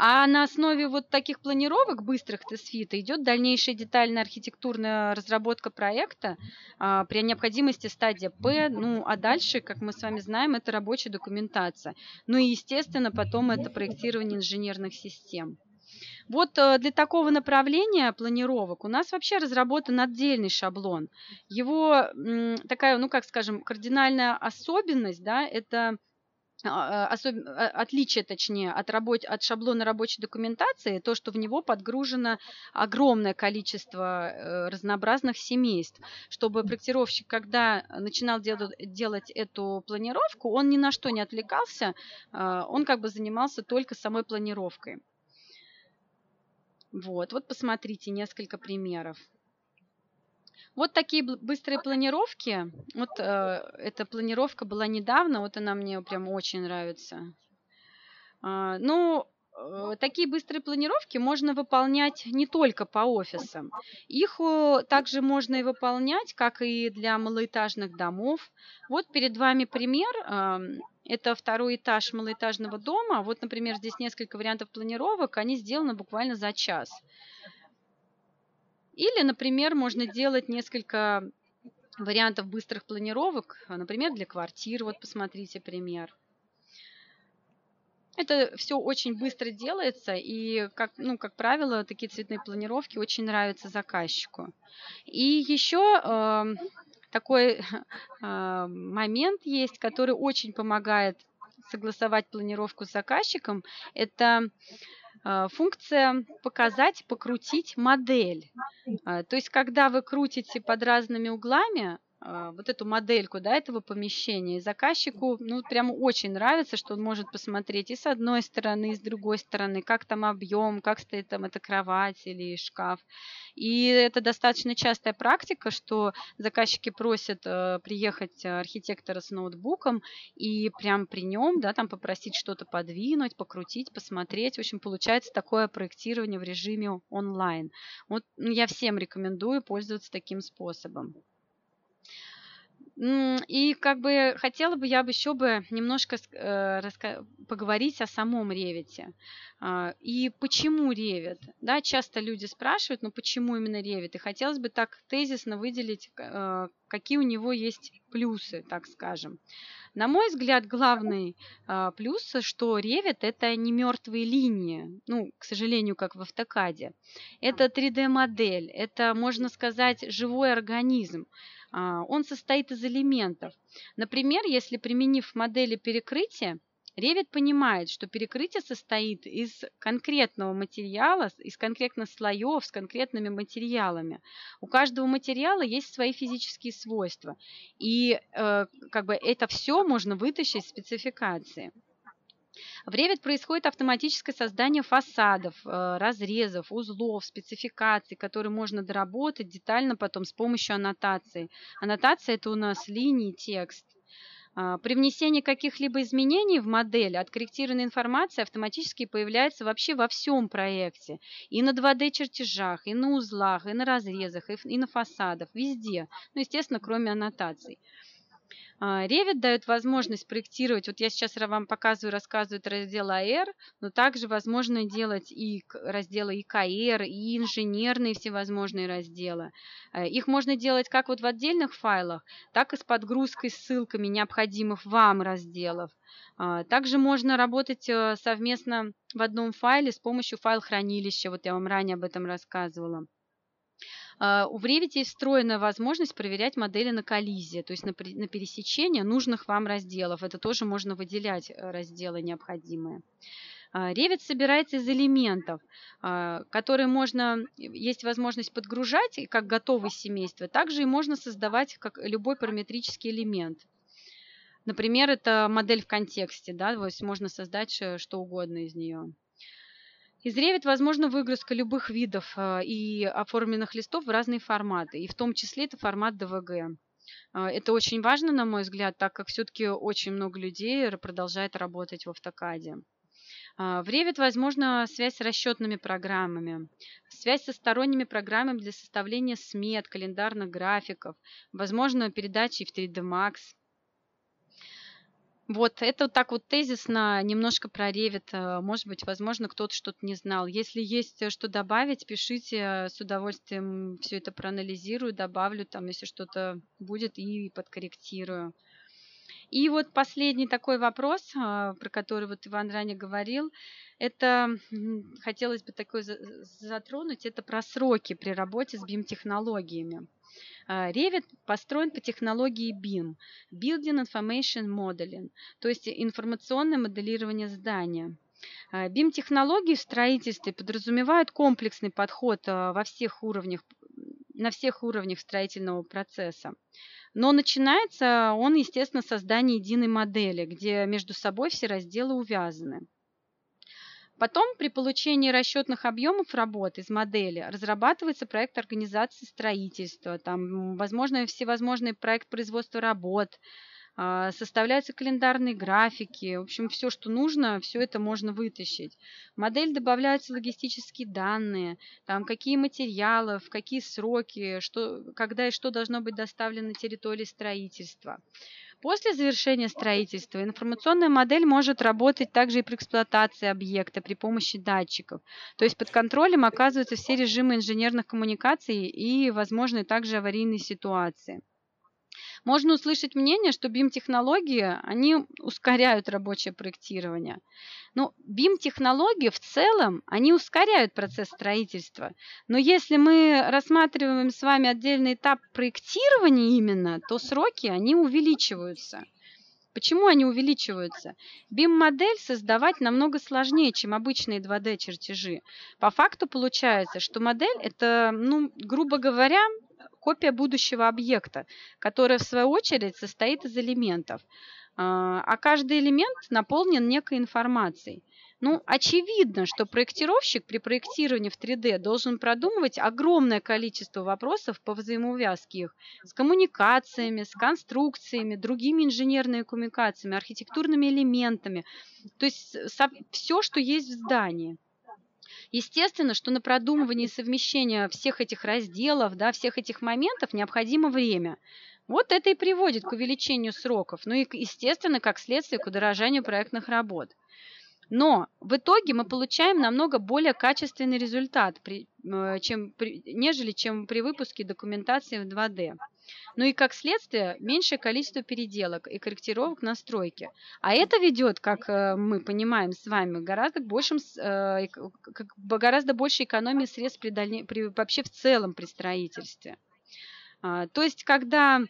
А на основе вот таких планировок быстрых тестфита идет дальнейшая детальная архитектурная разработка проекта, а, при необходимости стадия П, ну а дальше, как мы с вами знаем, это рабочая документация. Ну и, естественно, потом это проектирование инженерных систем. Вот э, для такого направления планировок у нас вообще разработан отдельный шаблон. Его такая, ну как скажем, кардинальная особенность, да, это особ... А, отличие, точнее, от, работ... от шаблона рабочей документации, то, что в него подгружено огромное количество э, разнообразных семейств, чтобы проектировщик, когда начинал делать, делать эту планировку, он ни на что не отвлекался, он как бы занимался только самой планировкой. Вот, вот посмотрите несколько примеров. Вот такие быстрые планировки. Вот э, эта планировка была недавно, вот она мне прям очень нравится. А, ну, э, такие быстрые планировки можно выполнять не только по офисам. Их также можно и выполнять, как и для малоэтажных домов. Вот перед вами пример. Это второй этаж малоэтажного дома. Вот, например, здесь несколько вариантов планировок. Они сделаны буквально за час. Или, например, можно делать несколько вариантов быстрых планировок, например, для квартир. Вот посмотрите пример. Это все очень быстро делается, и, как, ну, как правило, такие цветные планировки очень нравятся заказчику. И еще э, такой *laughs* э, момент есть, который очень помогает согласовать планировку с заказчиком. Это функция показать, покрутить модель. А, то есть, когда вы крутите под разными углами, вот эту модельку да, этого помещения. И заказчику ну, прямо очень нравится, что он может посмотреть и с одной стороны, и с другой стороны, как там объем, как стоит там эта кровать или шкаф. И это достаточно частая практика, что заказчики просят э, приехать архитектора с ноутбуком и прям при нем да, там попросить что-то подвинуть, покрутить, посмотреть. В общем, получается такое проектирование в режиме онлайн. Вот я всем рекомендую пользоваться таким способом. И как бы хотела бы я бы еще бы немножко э, поговорить о самом ревите. А, и почему ревит? Да, часто люди спрашивают, ну почему именно ревит? И хотелось бы так тезисно выделить, э, какие у него есть плюсы, так скажем. На мой взгляд, главный э, плюс, что ревит это не мертвые линии, ну, к сожалению, как в автокаде. Это 3D-модель, это, можно сказать, живой организм. А, он состоит из элементов. Например, если применив модели перекрытия, Revit понимает, что перекрытие состоит из конкретного материала, из конкретных слоев с конкретными материалами. У каждого материала есть свои физические свойства. И э, как бы это все можно вытащить из спецификации. В Revit происходит автоматическое создание фасадов, э, разрезов, узлов, спецификаций, которые можно доработать детально потом с помощью аннотации. Аннотация – это у нас линии, текст. А, при внесении каких-либо изменений в модель откорректированная информация автоматически появляется вообще во всем проекте. И на 2D-чертежах, и на узлах, и на разрезах, и на фасадах, везде. Ну, естественно, кроме аннотаций. А, Revit дает возможность проектировать, вот я сейчас вам показываю, рассказываю раздел AR, но также возможно делать и разделы ИКР, и инженерные всевозможные разделы. Э, их можно делать как вот в отдельных файлах, так и с подгрузкой ссылками необходимых вам разделов. А, также можно работать э, совместно в одном файле с помощью файл-хранилища, вот я вам ранее об этом рассказывала. А, в Revit есть встроенная возможность проверять модели на коллизии, то есть на, на пересечение нужных вам разделов. Это тоже можно выделять э, разделы необходимые. А, Revit собирается из элементов, а, которые можно, есть возможность подгружать как готовые семейства, также и можно создавать как любой параметрический элемент. Например, это модель в контексте, да, то есть можно создать э, что угодно из нее. Из Revit возможна выгрузка любых видов э, и оформленных листов в разные форматы, и в том числе это формат DVG. Э, это очень важно, на мой взгляд, так как все-таки очень много людей продолжает работать в автокаде. Э, в Revit возможна связь с расчетными программами, связь со сторонними программами для составления смет, календарных графиков, возможно передачи в 3D Max – вот, это вот так вот тезисно, немножко про Revit. Э, может быть, возможно, кто-то что-то не знал. Если есть э, что добавить, пишите, э, с удовольствием все это проанализирую, добавлю там, если что-то будет, и подкорректирую. И вот последний такой вопрос, про который вот Иван ранее говорил, это хотелось бы такой затронуть, это про сроки при работе с BIM-технологиями. А, Revit построен по технологии BIM – Building Information Modeling, то есть информационное моделирование здания. BIM-технологии а, в строительстве подразумевают комплексный подход а, во всех уровнях, на всех уровнях строительного процесса. Но начинается он, естественно, с создания единой модели, где между собой все разделы увязаны. Потом при получении расчетных объемов работ из модели разрабатывается проект организации строительства, там, возможно, всевозможный проект производства работ, составляются календарные графики, в общем, все, что нужно, все это можно вытащить. В модель добавляются логистические данные, там, какие материалы, в какие сроки, что, когда и что должно быть доставлено на территории строительства. После завершения строительства информационная модель может работать также и при эксплуатации объекта при помощи датчиков. То есть под контролем оказываются все режимы инженерных коммуникаций и возможны также аварийные ситуации. Можно услышать мнение, что BIM-технологии, они ускоряют рабочее проектирование. Но BIM-технологии в целом, они ускоряют процесс строительства. Но если мы рассматриваем с вами отдельный этап проектирования именно, то сроки, они увеличиваются. Почему они увеличиваются? BIM-модель создавать намного сложнее, чем обычные 2D-чертежи. По факту получается, что модель – это, ну, грубо говоря, копия будущего объекта, которая в свою очередь состоит из элементов. А, а каждый элемент наполнен некой информацией. Ну, очевидно, что проектировщик при проектировании в 3D должен продумывать огромное количество вопросов по взаимоувязке их с коммуникациями, с конструкциями, другими инженерными коммуникациями, архитектурными элементами, то есть все, что есть в здании. Естественно, что на продумывание и совмещение всех этих разделов, да, всех этих моментов необходимо время. Вот это и приводит к увеличению сроков, ну и, естественно, как следствие, к удорожанию проектных работ. Но в итоге мы получаем намного более качественный результат, при, э, чем, при, нежели чем при выпуске документации в 2D. Ну и как следствие меньшее количество переделок и корректировок настройки. А это ведет, как э, мы понимаем с вами, гораздо большим, э, гораздо большей экономии средств при дальне, при, вообще в целом при строительстве. А, то есть, когда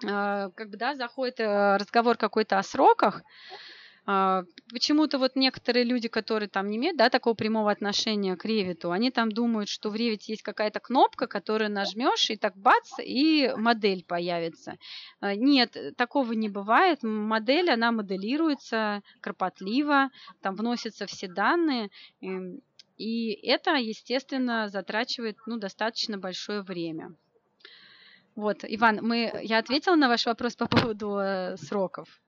как бы, да, заходит разговор какой-то о сроках, почему-то вот некоторые люди, которые там не имеют да, такого прямого отношения к ревиту, они там думают, что в ревите есть какая-то кнопка, которую нажмешь, и так бац, и модель появится. А, нет, такого не бывает. Модель, она моделируется кропотливо, там вносятся все данные, и это, естественно, затрачивает ну, достаточно большое время. Вот, Иван, мы, я ответила на ваш вопрос по поводу э, сроков.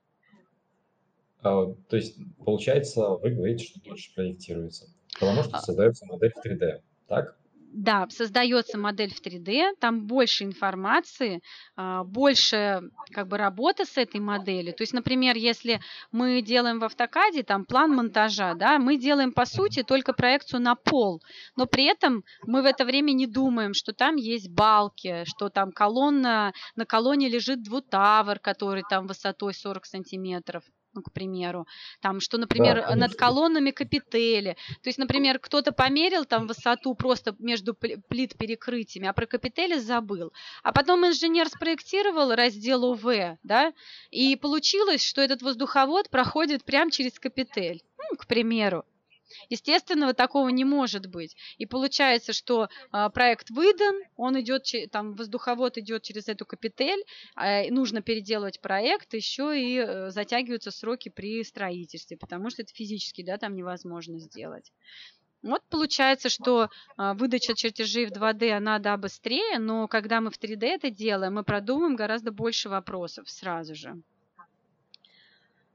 А, то есть, получается, вы говорите, что дольше проектируется, потому что А, создается модель в 3D, так? Да, создается модель в 3D, там больше информации, а, больше как бы работы с этой моделью. То есть, например, если мы делаем в автокаде там план монтажа, да, мы делаем по сути только проекцию на пол, но при этом мы в это время не думаем, что там есть балки, что там колонна, на колонне лежит двутавр, который там высотой 40 сантиметров ну, к примеру, там, что, например, Да, над колоннами капители, то есть, например, кто-то померил там высоту просто между пл- плит перекрытиями, а про капители забыл. А потом инженер спроектировал раздел УВ, да, и получилось, что этот воздуховод проходит прямо через капитель, ну, к примеру. Естественно, такого не может быть. И получается, что а, проект выдан, он идет, там воздуховод идет через эту капитель, а, нужно переделывать проект, еще и э, затягиваются сроки при строительстве, потому что это физически, да, там невозможно сделать. Вот получается, что а, выдача чертежей в 2D, она, да, быстрее, но когда мы в 3D это делаем, мы продумываем гораздо больше вопросов сразу же.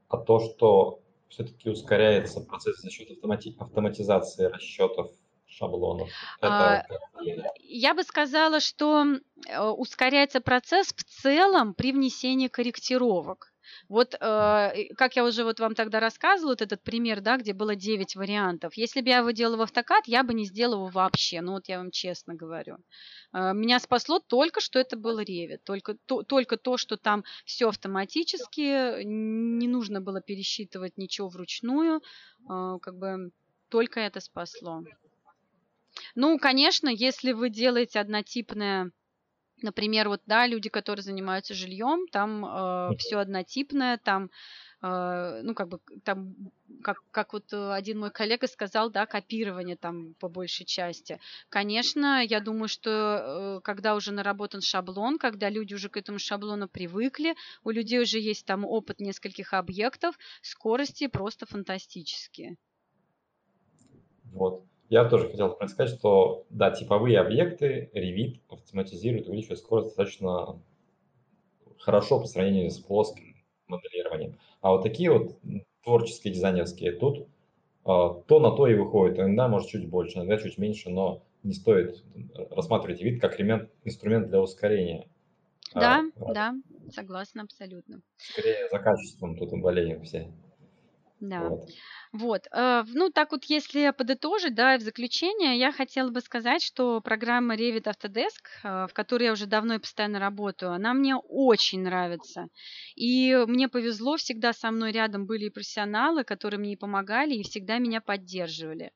А то, что все-таки ускоряется процесс за счет автомати- автоматизации расчетов шаблонов, А, это как? Я бы сказала, что э, ускоряется процесс в целом при внесении корректировок. Вот, э, как я уже вот вам тогда рассказывала, вот этот пример, да, где было 9 вариантов. Если бы я его делала в автокад, я бы не сделала его вообще, ну вот я вам честно говорю. Э, Меня спасло только, что это был Revit, только то, только то, что там все автоматически, не нужно было пересчитывать ничего вручную, э, как бы только это спасло. Ну, конечно, если вы делаете однотипное, например, вот, да, люди, которые занимаются жильем, там э, все однотипное, там, э, ну, как бы, там, как, как вот э, один мой коллега сказал, да, копирование там по большей части. Конечно, я думаю, что э, когда уже наработан шаблон, когда люди уже к этому шаблону привыкли, у людей уже есть там опыт нескольких объектов, скорости просто фантастические. Вот. Я тоже хотел сказать, что да, типовые объекты Revit автоматизирует, увеличивает скорость достаточно хорошо по сравнению с плоским моделированием. А вот такие вот творческие, дизайнерские, тут а, то на то и выходит. Иногда может чуть больше, иногда чуть меньше, но не стоит рассматривать вид как инструмент для ускорения. Да, А, да, согласна абсолютно. Скорее за качеством тут болеем все. Да. Вот. Вот, э, ну так вот, если подытожить, да, в заключение, я хотела бы сказать, что программа Revit Autodesk, э, в которой я уже давно и постоянно работаю, она мне очень нравится. И мне повезло, всегда со мной рядом были и профессионалы, которые мне помогали, и всегда меня поддерживали.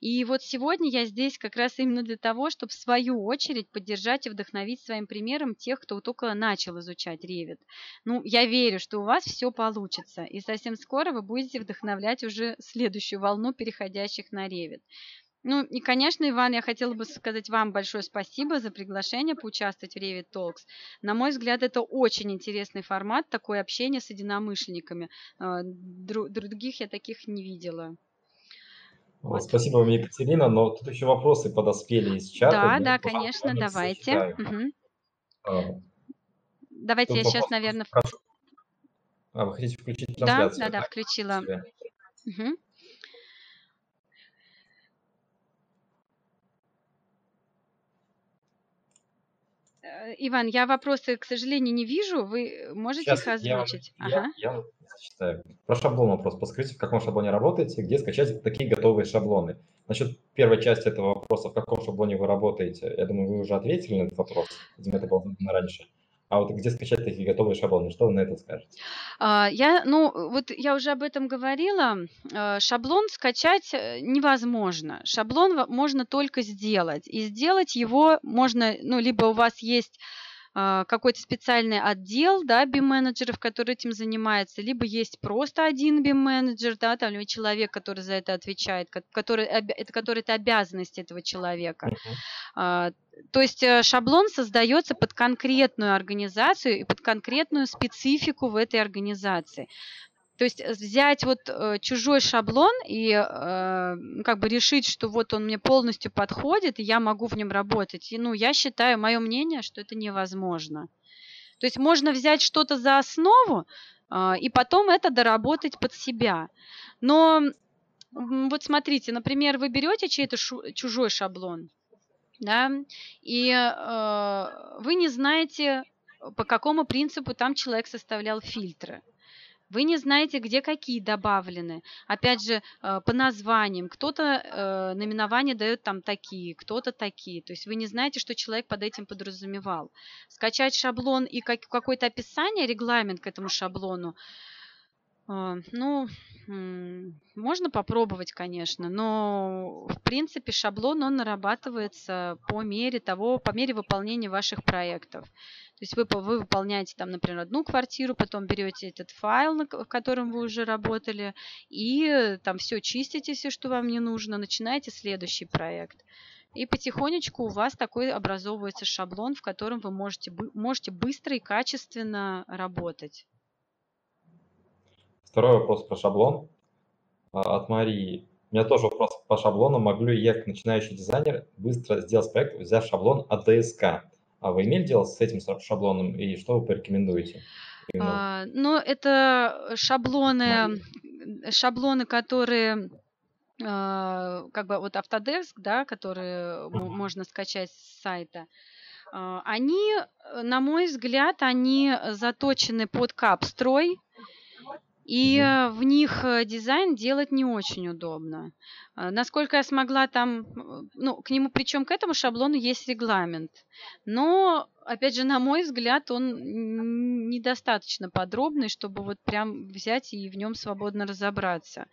И вот сегодня я здесь как раз именно для того, чтобы в свою очередь поддержать и вдохновить своим примером тех, кто только начал изучать Revit. Ну, я верю, что у вас все получится, и совсем скоро вы будете вдохновлять уже следующую волну переходящих на Revit. Ну и, конечно, Иван, я хотела бы сказать вам большое спасибо за приглашение поучаствовать в Revit Talks. На мой взгляд, это очень интересный формат, такое общение с единомышленниками. Э, дру- Других я таких не видела. Вот. Спасибо вам, Екатерина, но тут еще вопросы подоспели из чата. Да, да, конечно, давайте. Мгм. А, Давайте Тут я сейчас, наверное... А, вы хотите включить Да, трансляцию? да, да, Так, включила. себе. Э, Иван, я вопросы, к сожалению, не вижу. Вы можете их Сейчас я, вам- озвучить? я, Ага. я вам зачитаю. Про шаблон вопрос. Подскажите, в каком шаблоне работаете, где скачать такие готовые шаблоны? Насчет первой части этого вопроса, в каком шаблоне вы работаете, я думаю, вы уже ответили на этот вопрос. Видимо, это было раньше. А вот где скачать такие готовые шаблоны? Что вы на это скажете? А, Я, ну, вот я уже об этом говорила. Э, Шаблон скачать э, невозможно. Шаблон можно только сделать. И сделать его можно, ну, либо у вас есть а, какой-то специальный отдел, да, BIM-менеджеров, который этим занимается, либо есть просто один BIM-менеджер, да, там, или человек, который за это отвечает, ко- который, это, который это обязанность этого человека. А, То есть э, шаблон создается под конкретную организацию и под конкретную специфику в этой организации. То есть взять вот э, чужой шаблон и э, как бы решить, что вот он мне полностью подходит, и я могу в нем работать. И, ну, я считаю, мое мнение, что это невозможно. То есть можно взять что-то за основу э, и потом это доработать под себя. Но вот смотрите, например, вы берете чей-то чужой шаблон, да, и э, вы не знаете, по какому принципу там человек составлял фильтры. Вы не знаете, где какие добавлены. Опять же, э, по названиям. Кто-то э, наименование дает там такие, кто-то такие. То есть вы не знаете, что человек под этим подразумевал. Скачать шаблон и как, какое-то описание, регламент к этому шаблону, ну, можно попробовать, конечно, но в принципе шаблон он нарабатывается по мере того, по мере выполнения ваших проектов. То есть вы, вы выполняете там, например, одну квартиру, потом берете этот файл, в котором вы уже работали, и там все чистите, все, что вам не нужно, начинаете следующий проект. И потихонечку у вас такой образовывается шаблон, в котором вы можете, можете быстро и качественно работать. Второй вопрос про шаблон а, от Марии. У меня тоже вопрос по шаблону. Могу ли я, как начинающий дизайнер, быстро сделать проект, взяв шаблон от ДСК? А вы имели дело с этим шаблоном и что вы порекомендуете? А, ну, это шаблоны, шаблоны, которые а, как бы вот Autodesk, да, которые можно скачать с сайта. А, они, на мой взгляд, они заточены под капстрой, и э, в них э, дизайн делать не очень удобно. Э, насколько я смогла там, ну, к нему, причем к этому шаблону есть регламент. Но, опять же, на мой взгляд, он недостаточно подробный, чтобы вот прям взять и в нем свободно разобраться.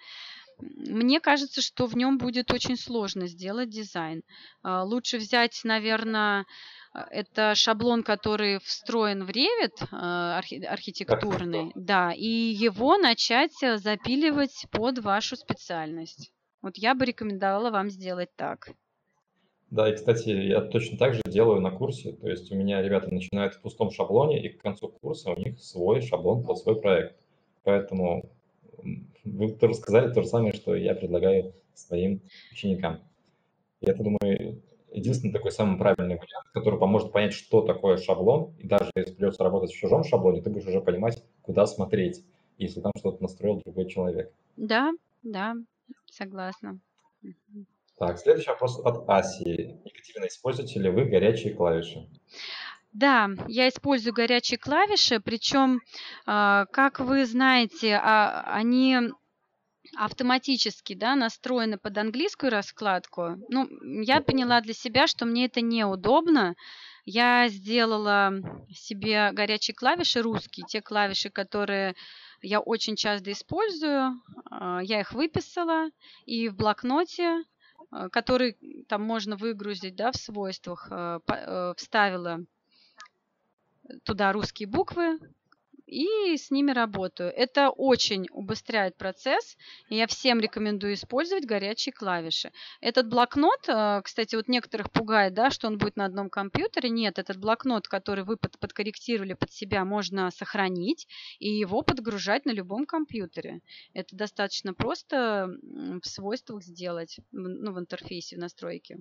Мне кажется, что в нем будет очень сложно сделать дизайн. Лучше взять, наверное, это шаблон, который встроен в Revit, а, архи- архитектурный, да, и его начать запиливать под вашу специальность. Вот я бы рекомендовала вам сделать так. Да, и, кстати, я точно так же делаю на курсе. То есть у меня ребята начинают в пустом шаблоне, и к концу курса у них свой шаблон под свой проект. Поэтому вы тоже сказали то же самое, что я предлагаю своим ученикам. Я думаю, единственный такой самый правильный вариант, который поможет понять, что такое шаблон, и даже если придется работать в чужом шаблоне, ты будешь уже понимать, куда смотреть, если там что-то настроил другой человек. Да, да, согласна. Так, следующий вопрос от Аси. Екатерина, используете ли вы горячие клавиши? Да, я использую горячие клавиши, причем, а, как вы знаете, а, они автоматически да, настроены под английскую раскладку. Ну, я поняла для себя, что мне это неудобно. Я сделала себе горячие клавиши русские, те клавиши, которые я очень часто использую. А, я их выписала и в блокноте, а, который там можно выгрузить да, в свойствах, а, э, вставила туда русские буквы, и с ними работаю. Это очень убыстряет процесс, и я всем рекомендую использовать горячие клавиши. Этот блокнот, э, кстати, вот некоторых пугает, да, что он будет на одном компьютере. Нет, этот блокнот, который вы под, подкорректировали под себя, можно сохранить и его подгружать на любом компьютере. Это достаточно просто в свойствах сделать, ну, в интерфейсе, в настройке.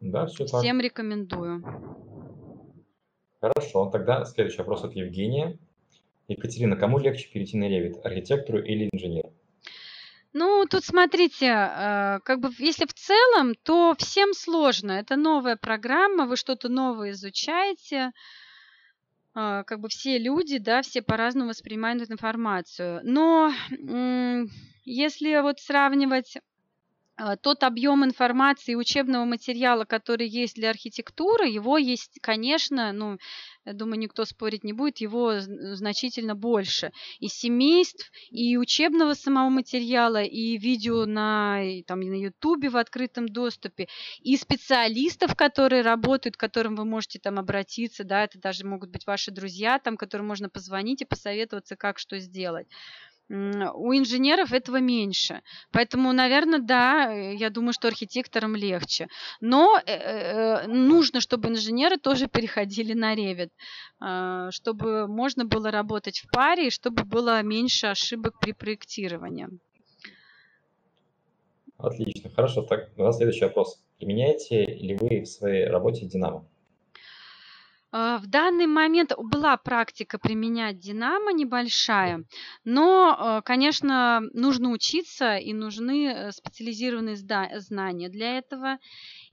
Да, все так. Всем рекомендую. Хорошо, тогда следующий вопрос от Евгения. Екатерина, кому легче перейти на Revit, архитектору или инженеру? Ну, тут смотрите, э, как бы если в целом, то всем сложно. Это новая программа, вы что-то новое изучаете. Э, как бы все люди, да, все по-разному воспринимают эту информацию. Но если вот сравнивать э, тот объем информации и учебного материала, который есть для архитектуры, его есть, конечно, ну, думаю, никто спорить не будет, его значительно больше. И семейств, и учебного самого материала, и видео на, там, на Ютубе в открытом доступе, и специалистов, которые работают, к которым вы можете там обратиться, да, это даже могут быть ваши друзья, там, которым можно позвонить и посоветоваться, как что сделать. У инженеров этого меньше. Поэтому, наверное, да, я думаю, что архитекторам легче. Но э, э, нужно, чтобы инженеры тоже переходили на э, чтобы можно было работать в паре, и чтобы было меньше ошибок при проектировании. Отлично, хорошо. Так, у нас следующий вопрос. Применяете ли вы в своей работе Динамо? А, в данный момент была практика применять Динамо небольшая, но, а, конечно, нужно учиться и нужны э, специализированные знания для этого.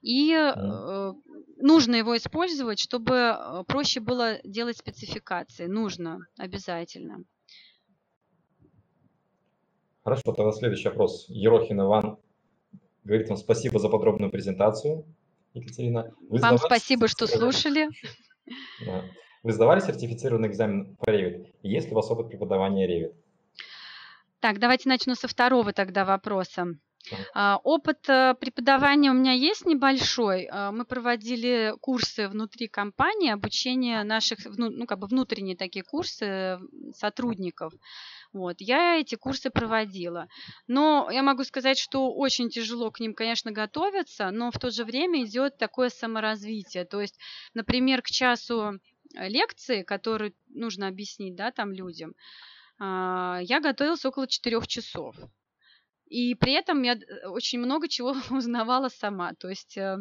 И э, нужно его использовать, чтобы э, проще было делать спецификации. Нужно обязательно. Хорошо, тогда следующий вопрос. Ерохин Иван говорит вам спасибо за подробную презентацию, Екатерина. Вы вам спасибо, что слушали. Вы сдавали сертифицированный экзамен по Revit? Есть ли у вас опыт преподавания Revit? Так, давайте начну со второго тогда вопроса. А, опыт э, преподавания у меня есть небольшой. А, мы проводили курсы внутри компании, обучение наших, ну, как бы внутренние такие курсы сотрудников. Вот, я эти курсы проводила. Но я могу сказать, что очень тяжело к ним, конечно, готовиться, но в то же время идет такое саморазвитие. То есть, например, к часу лекции, которую нужно объяснить, да, там людям, а, я готовилась около четырех часов. И при этом я э, очень много чего *laughs* узнавала сама. То есть э,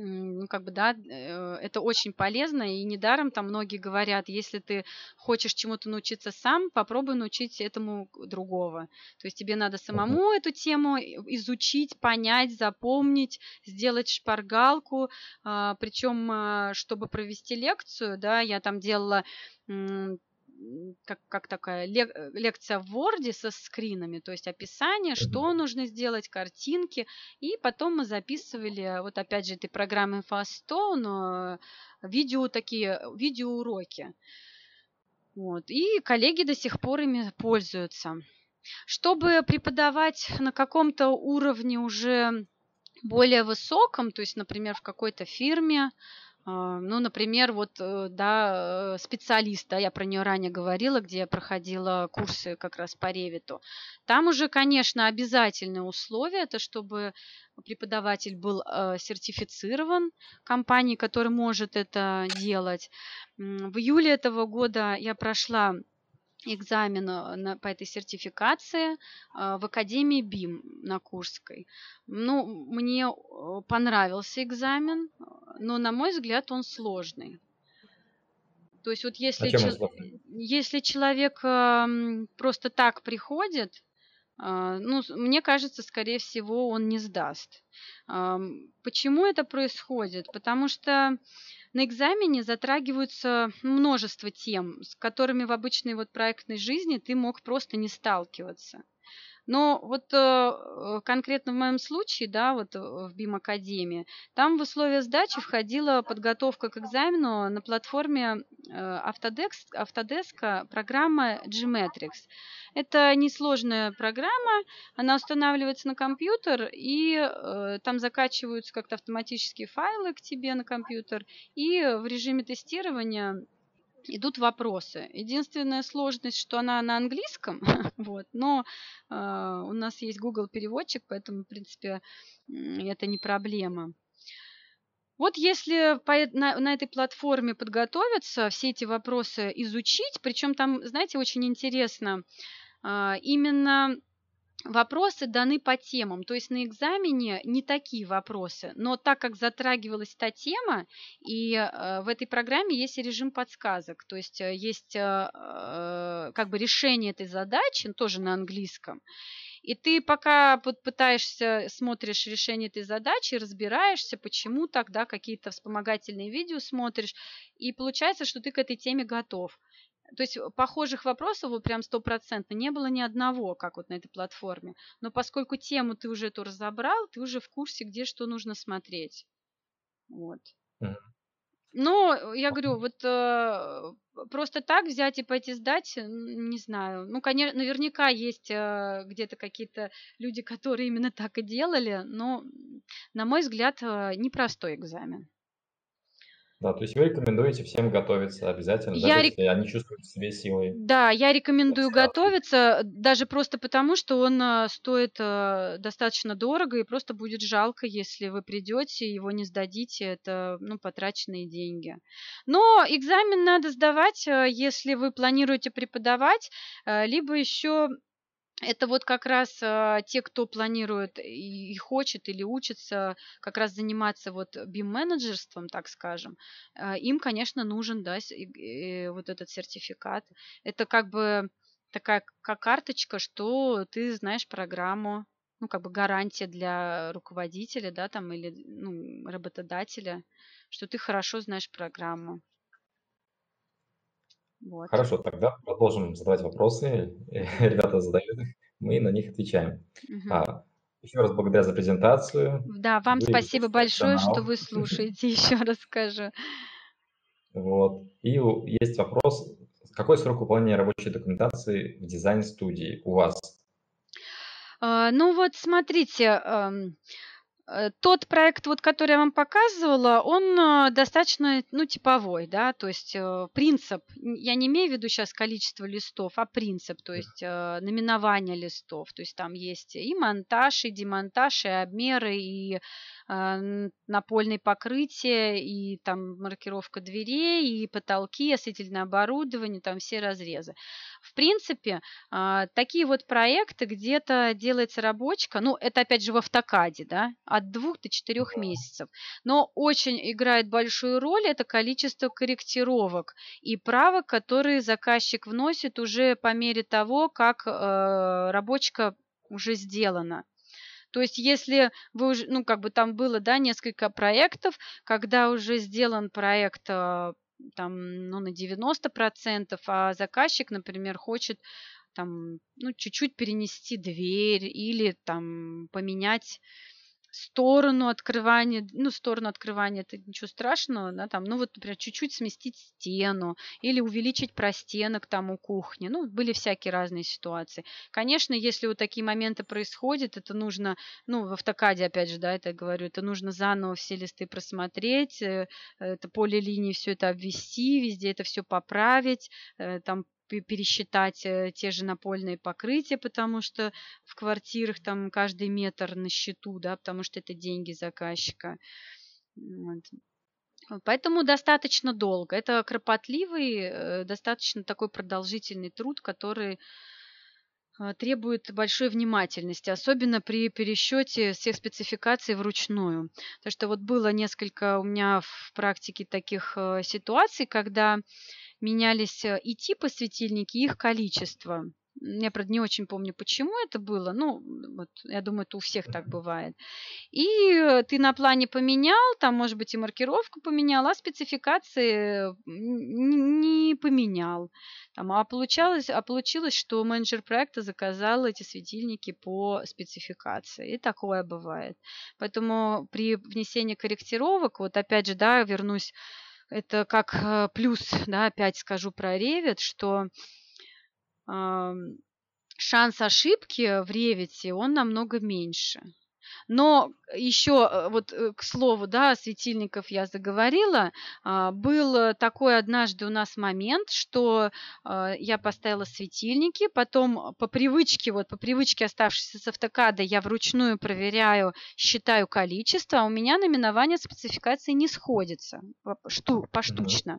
ну, как бы, да, э, это очень полезно, и недаром там многие говорят, если ты хочешь чему-то научиться сам, попробуй научить этому другого. То есть тебе надо самому эту тему изучить, понять, запомнить, сделать шпаргалку, а, причем, а, чтобы провести лекцию, да, я там делала как, как такая лек, э, лекция в Word со скринами, то есть описание, что нужно сделать, картинки, и потом мы записывали, вот опять же, этой программы Fastone, видео такие, видеоуроки. Вот. И коллеги до сих пор ими пользуются. Чтобы преподавать на каком-то уровне уже более высоком, то есть, например, в какой-то фирме, ну, например, вот, э, да, э, специалист, да, я про нее ранее говорила, где я проходила курсы как раз по ревиту. Там уже, конечно, обязательное условие, это чтобы преподаватель был э, сертифицирован компанией, которая может это делать. В июле этого года я прошла экзамен на, по этой сертификации в Академии БИМ на Курской. Ну, мне понравился экзамен, но, на мой взгляд, он сложный. То есть вот если, а чел- если человек э, просто так приходит, э, ну, мне кажется, скорее всего, он не сдаст. Э, почему это происходит? Потому что на экзамене затрагиваются множество тем, с которыми в обычной вот проектной жизни ты мог просто не сталкиваться. Но вот э, конкретно в моем случае, да, вот в БИМ Академии, там в условия сдачи входила подготовка к экзамену на платформе э, Autodesk, Autodesk программа Gmetrix. Это несложная программа, она устанавливается на компьютер, и э, там закачиваются как-то автоматические файлы к тебе на компьютер, и в режиме тестирования идут вопросы. Единственная сложность, что она на английском, *laughs* вот, но э, у нас есть Google переводчик, поэтому, в принципе, это не проблема. Вот если по, на, на этой платформе подготовиться, все эти вопросы изучить, причем там, знаете, очень интересно, э, именно Вопросы даны по темам, то есть на экзамене не такие вопросы, но так как затрагивалась та тема, и э, в этой программе есть режим подсказок, то есть э, есть э, как бы решение этой задачи тоже на английском, и ты пока пытаешься, смотришь решение этой задачи, разбираешься, почему тогда какие-то вспомогательные видео смотришь, и получается, что ты к этой теме готов. То есть э, похожих вопросов вот прям стопроцентно не было ни одного, как вот на этой платформе. Но поскольку тему ты уже эту разобрал, ты уже в курсе, где что нужно смотреть. Вот. Но э, я говорю, вот э, просто так взять и пойти сдать, не знаю. Ну, конечно, наверняка есть э, где-то какие-то люди, которые именно так и делали, но, на мой взгляд, э, непростой экзамен. Да, то есть вы рекомендуете всем готовиться обязательно, даже Я рек если они чувствуют в себе силы Да, я рекомендую готовиться, даже просто потому, что он, а, стоит, а, достаточно дорого, и просто будет жалко, если вы придете, его не сдадите. Это, ну, потраченные деньги. Но экзамен надо сдавать, если вы планируете преподавать, либо еще это вот как раз, а, те, кто планирует и и хочет или учится как раз заниматься вот BIM-менеджерством, так скажем, а, им, конечно, нужен, да, с э, вот этот сертификат. Это как бы такая как карточка, что ты знаешь программу, ну, как бы гарантия для руководителя, да, там или, ну, работодателя, что ты хорошо знаешь программу. Вот. Хорошо, тогда продолжим задавать вопросы. *laughs* Ребята задают их, мы на них отвечаем. Мгм. А, еще раз благодарю за презентацию. Да, вам Вы спасибо большое, что профессионал. вы слушаете, *laughs* еще раз скажу. Вот. И есть вопрос: какой срок выполнения рабочей документации в дизайн-студии у вас? А, ну вот смотрите, ам, э, тот проект, вот который я вам показывала, он, а, достаточно, ну, типовой, да, то есть, э, принцип. Я не имею в виду щас количество листов, а принцип, то есть, э, наименование листов. То есть там есть и монтаж, и демонтаж, и обмеры, и, напольные покрытия, и там маркировка дверей, и потолки, осветительное оборудование, там все разрезы. В принципе, а, такие вот проекты где-то делается рабочка, ну, это опять же в "Автокаде", да, от 2 до 4 месяцев. Но очень играет большую роль это количество корректировок и правок, которые заказчик вносит уже по мере того, как, э, рабочка уже сделана. То есть если вы уж ну, как бы там было, да, несколько проектов, когда уже сделан проект, а, там, ну, на 90 а заказчик, например, хочет там, ну, чуть-чуть перенести дверь или там поменять сторону открывания, ну, сторону открывания- это ничего страшного, да, там, ну, вот, например, чуть-чуть сместить стену или увеличить простенок там у кухни. Ну, были всякие разные ситуации. Конечно, если вот такие моменты происходят, это нужно, ну, в "Автокаде", опять же, да, это говорю, это нужно заново все листы просмотреть, э, это поле линий, всё это обвести, везде это всё поправить, э, там пересчитать, э, те же напольные покрытия, потому что в квартирах там каждый метр на счету, да, потому что это деньги заказчика. Вот. Поэтому достаточно долго. Это кропотливый, э, достаточно такой продолжительный труд, который, а, требует большой внимательности, особенно при пересчете всех спецификаций вручную. Потому что вот было несколько у меня в практике таких, э, ситуаций, когда менялись, э, и типы светильники, и их количество. Я, правда, не очень помню, почему это было. Ну, вот я думаю, это у всех так бывает. И, э, ты на плане поменял, там, может быть, и маркировку поменял, а спецификации н не поменял. Там, а получалось а получилось, что менеджер проекта заказал эти светильники по спецификации. И такое бывает. Поэтому при внесении корректировок, вот опять же, да, вернусь, это как, э, плюс, да, опять скажу про Revit, что, шанс ошибки в "Ревите", он намного меньше. Но еще, э, вот, э, к слову, да, светильников я заговорила. А, был такой однажды у нас момент, что, я поставила светильники, потом по привычке, вот по привычке, оставшейся с "Автокада", я вручную проверяю, считаю количество, а у меня наименование спецификации не сходится шту поштучно.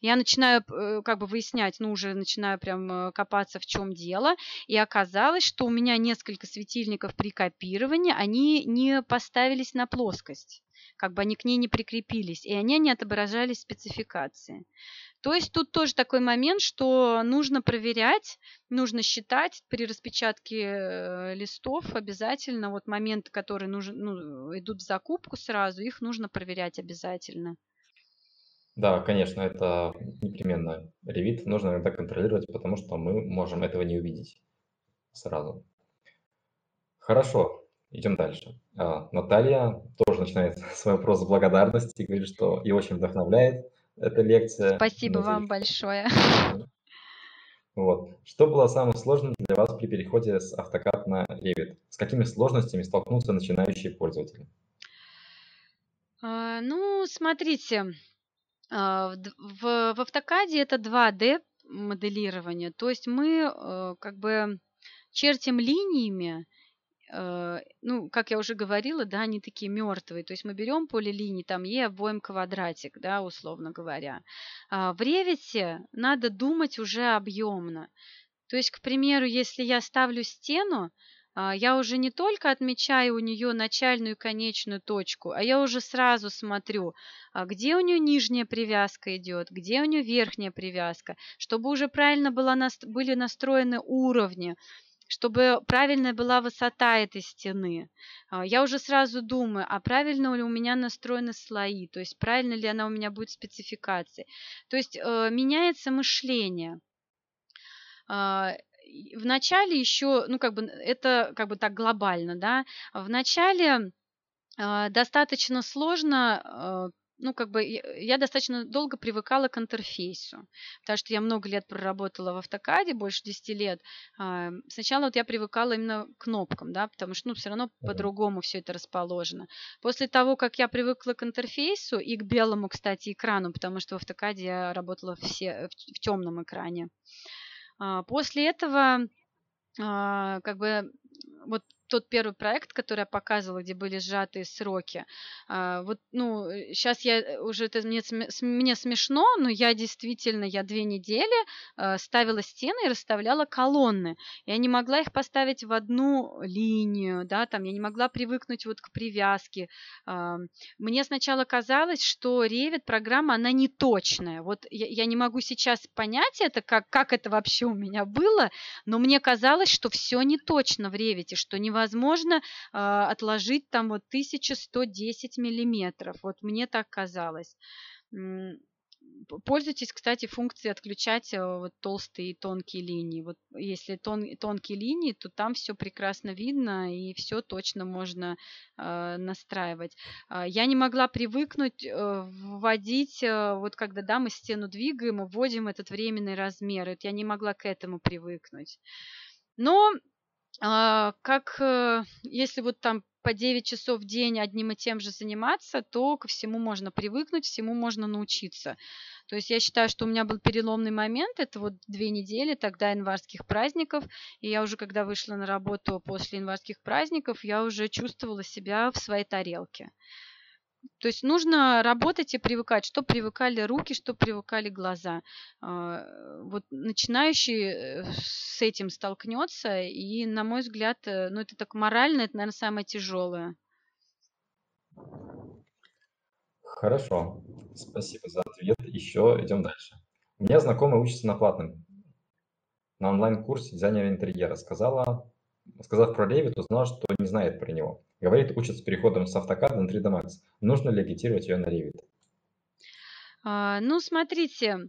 Я начинаю, как бы выяснять, ну, уже начинаю прям, копаться, в чём дело, и оказалось, что у меня несколько светильников при копировании, они не поставились на плоскость, как бы они к ней не прикрепились, и они не отображались спецификации. То есть тут тоже такой момент, что нужно проверять, нужно считать при распечатке, э, листов обязательно вот моменты, которые нужен ну, идут в закупку сразу, их нужно проверять обязательно. Да, конечно, это непременно. Revit нужно иногда контролировать, потому что мы можем этого не увидеть сразу. Хорошо, идем дальше. А, Наталья тоже начинает *laughs* свой вопрос с благодарности, говорит, что её очень вдохновляет эта лекция. Спасибо Надеюсь, вам большое. *laughs* Вот. Что было самым сложным для вас при переходе с "Автокад" на Revit? С какими сложностями столкнулся начинающий пользователь? А, ну, смотрите А, в, в, в автокаде это 2D моделирование, то есть мы э, как бы чертим линиями, ну, как я уже говорила, да, они такие мертвые. То есть мы берем поле линий, там Е обводим квадратик, да, условно говоря. А в ревите надо думать уже объемно. То есть, к примеру, если я ставлю стену, а, я уже не только отмечаю у нее начальную и конечную точку, а я уже сразу смотрю, а где у нее нижняя привязка идет, где у нее верхняя привязка, чтобы уже правильно была, были настроены уровни, чтобы правильная была высота этой стены. А, я уже сразу думаю, а правильно ли у меня настроены слои, то есть правильно ли она у меня будет спецификацией. То есть э, меняется мышление в начале еще, ну, как бы, это как бы так глобально, да, в начале э, достаточно сложно, ну, как бы, я достаточно долго привыкала к интерфейсу, потому что я много лет проработала в автокаде, больше 10 лет. Э, сначала вот я привыкала именно к кнопкам, да, потому что, ну, все равно по-другому все это расположено. После того, как я привыкла к интерфейсу и к белому, кстати, экрану, потому что в автокаде я работала все в, в темном экране, а, после этого а, как бы вот тот первый проект, который я показывала, где были сжатые сроки. А, вот, ну, сейчас я э, уже это мне, мне смешно, но я действительно, я две недели а, ставила стены и расставляла колонны. Я не могла их поставить в одну линию, да, там, я не могла привыкнуть вот к привязке. А, мне сначала казалось, что Revit программа, она не точная. Вот я, я не могу сейчас понять это, как, как это вообще у меня было, но мне казалось, что все не точно в Revit, что невозможно э, отложить там вот 1110 миллиметров. Вот мне так казалось. Пользуйтесь, кстати, функцией отключать э, вот толстые и тонкие линии. Вот если тон, тонкие линии, то там все прекрасно видно и все точно можно э, настраивать. Э, я не могла привыкнуть э, вводить, э, вот когда да, мы стену двигаем вводим этот временный размер. Это я не могла к этому привыкнуть. Но а, как э, если вот там по 9 часов в день одним и тем же заниматься, то ко всему можно привыкнуть, всему можно научиться. То есть я считаю, что у меня был переломный момент, это вот две недели тогда январских праздников, и я уже когда вышла на работу после январских праздников, я уже чувствовала себя в своей тарелке. То есть нужно работать и привыкать, что привыкали руки, что привыкали глаза. А, вот начинающий э, с этим столкнется, и, на мой взгляд, э, ну это так морально, это, наверное, самое тяжелое. Хорошо, спасибо за ответ. Еще идем дальше. У меня знакомая учится на платном, на онлайн-курсе дизайнера интерьера. Сказала, сказав про Revit, узнала, что не знает про него. Говорит, учится переходом с AutoCAD на 3D Max. Нужно ли агитировать ее на Revit? А, ну, смотрите,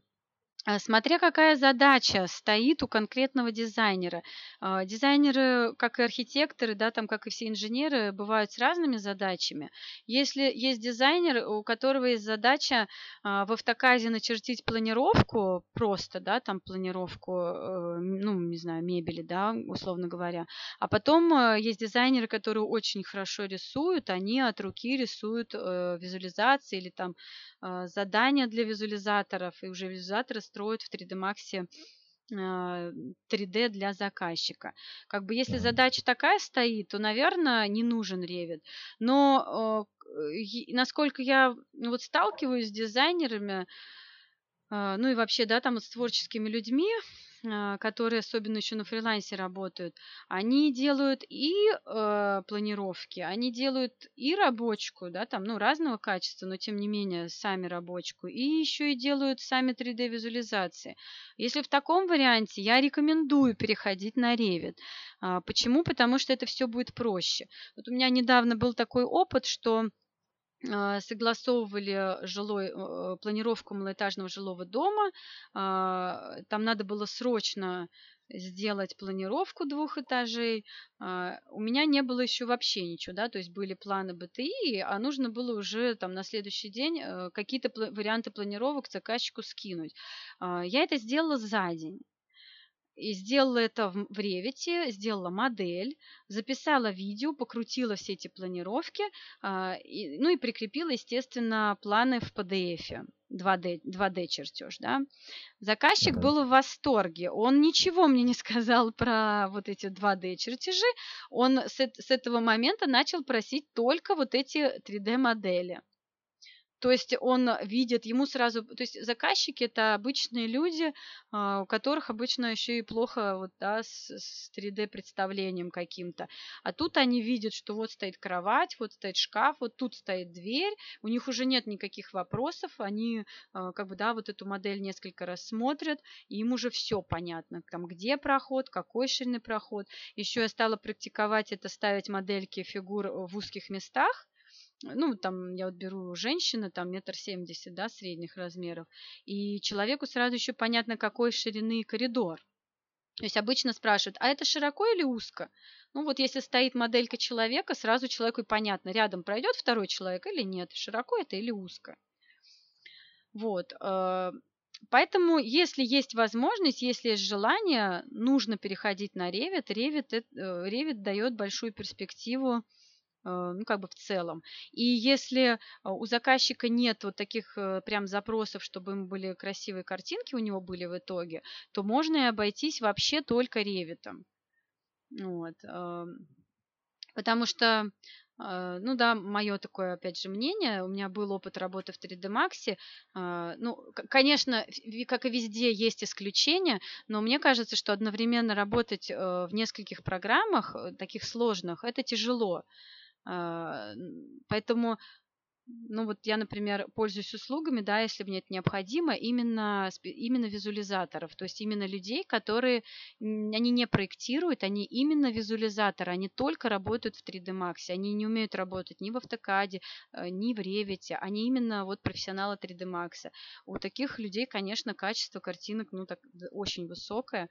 смотря какая задача стоит у конкретного дизайнера. А, дизайнеры, как и архитекторы, да, там, как и все инженеры, бывают с разными задачами. Если есть дизайнер, у которого есть задача а, в автоказе начертить планировку просто, да, там планировку, э, ну, не знаю, мебели, да, условно говоря, а потом э, есть дизайнеры, которые очень хорошо рисуют, они от руки рисуют э, визуализации или там задания для визуализаторов, и уже визуализаторы строят в 3D Max 3D а, для заказчика. Как бы если задача такая стоит, то, наверное, не нужен Revit. Но э, насколько я вот сталкиваюсь с дизайнерами, а, ну и вообще, да, там с творческими людьми, которые особенно еще на фрилансе работают, они делают и э, планировки, они делают и рабочку, да, там, ну, разного качества, но тем не менее сами рабочку, и еще и делают сами 3D-визуализации. Если в таком варианте, я рекомендую переходить на Revit. А, почему? Потому что это все будет проще. Вот у меня недавно был такой опыт, что а, согласовывали жилой, планировку малоэтажного жилого дома. А, там надо было срочно сделать планировку двух этажей. А, у меня не было еще вообще ничего, да, то есть были планы БТИ, а нужно было уже там на следующий день э, какие-то варианты планировок заказчику скинуть. Я это сделала за день. И сделала это в, Revit, сделала модель, записала видео, покрутила все эти планировки, а, ну и прикрепила, естественно, планы в PDF. 2D, 2D чертеж, да. Заказчик был в восторге. Он ничего мне не *laughs* сказал про вот эти 2D чертежи. Он с, с этого момента начал просить только вот эти 3D модели. То есть он видит, ему сразу, то есть заказчики это обычные люди, а, у которых обычно еще и плохо вот, да, с, с 3D представлением каким-то. А тут они видят, что вот стоит кровать, вот стоит шкаф, вот тут стоит дверь, у них уже нет никаких вопросов, они а, как бы, да, вот эту модель несколько раз смотрят, и им уже все понятно, там, где проход, какой ширины проход. Еще я стала практиковать это, ставить модельки фигур в узких местах, ну, там, я вот беру женщины, там, метр семьдесят, да, средних размеров, и человеку сразу еще понятно, какой ширины коридор. То есть обычно спрашивают, а это широко или узко? Ну вот если стоит моделька человека, сразу человеку понятно, рядом пройдет второй человек или нет, широко это или узко. Вот. Э, поэтому, если есть возможность, если есть желание, нужно переходить на Revit. Revit, э, Revit дает большую перспективу ну, как бы в целом. И если а, у заказчика нет вот таких э, прям запросов, чтобы им были красивые картинки у него были в итоге, то можно и обойтись вообще только ревитом. Вот. Потому что а, ну да, мое такое, опять же, мнение. У меня был опыт работы в 3D Max. А, ну, конечно, как и везде, есть исключения, но мне кажется, что одновременно работать э, в нескольких программах, таких сложных, это тяжело. А, поэтому, ну вот я, например, пользуюсь услугами, да, если мне это необходимо, именно, именно визуализаторов, то есть именно людей, которые, они не проектируют, они именно визуализаторы, они только работают в 3D Max, они не умеют работать ни в автокаде, э, ни в Revit, они именно вот профессионалы 3D Max. У таких людей, конечно, качество картинок, ну, так очень высокое,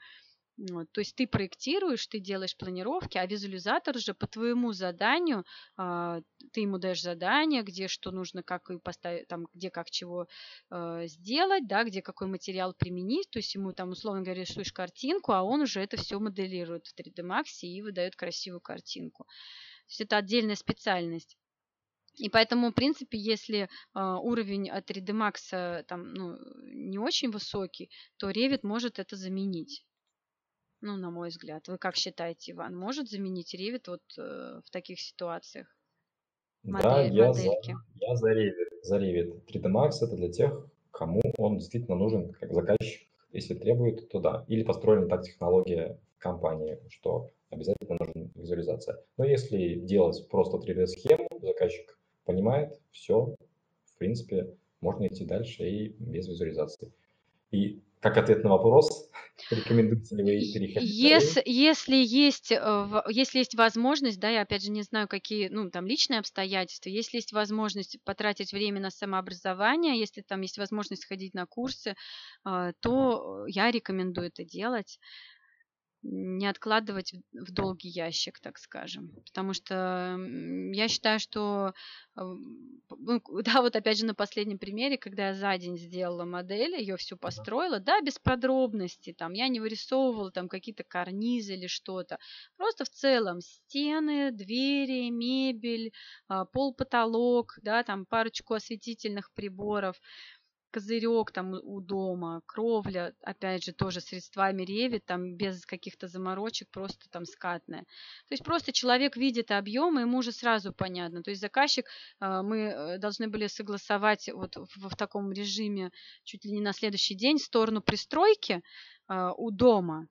вот, то есть ты проектируешь, ты делаешь планировки, а визуализатор же по твоему заданию, э, ты ему даешь задание, где что нужно, как и поставить, там, где как чего э, сделать, да, где какой материал применить, то есть ему там условно говоря рисуешь картинку, а он уже это все моделирует в 3D Max и выдает красивую картинку. То есть это отдельная специальность. И поэтому, в принципе, если э, уровень 3D Max там, ну, не очень высокий, то Revit может это заменить. Ну, на мой взгляд. Вы как считаете, Иван, может заменить Revit вот э, в таких ситуациях? Да, я за, я за Revit. За Revit. 3D Max это для тех, кому он действительно нужен как заказчик. Если требует, то да. Или построена так технология в компании, что обязательно нужна визуализация. Но если делать просто 3D-схему, заказчик понимает, все, в принципе, можно идти дальше и без визуализации. И как ответ на вопрос, рекомендуете ли вы переходить? Если, если, есть, э, если есть возможность, да, я опять же не знаю, какие, ну, там, личные обстоятельства, если есть возможность потратить время на самообразование, если там есть возможность ходить на курсы, э, то я рекомендую это делать не откладывать в долгий ящик, так скажем. Потому что я считаю, что, э, ну, *laughs* да, вот опять же на последнем примере, когда я за день сделала модель, ее всю построила, да, без подробностей, там, я не вырисовывала там какие-то карнизы или что-то. Просто в целом стены, двери, мебель, а, пол, потолок, да, там парочку осветительных приборов – козырек там у дома, кровля, опять же, тоже средствами ревит, там без каких-то заморочек, просто там скатная. То есть просто человек видит объем, и ему уже сразу понятно. То есть заказчик, э, мы э, должны были согласовать вот в, в таком режиме чуть ли не на следующий день сторону пристройки э, у дома.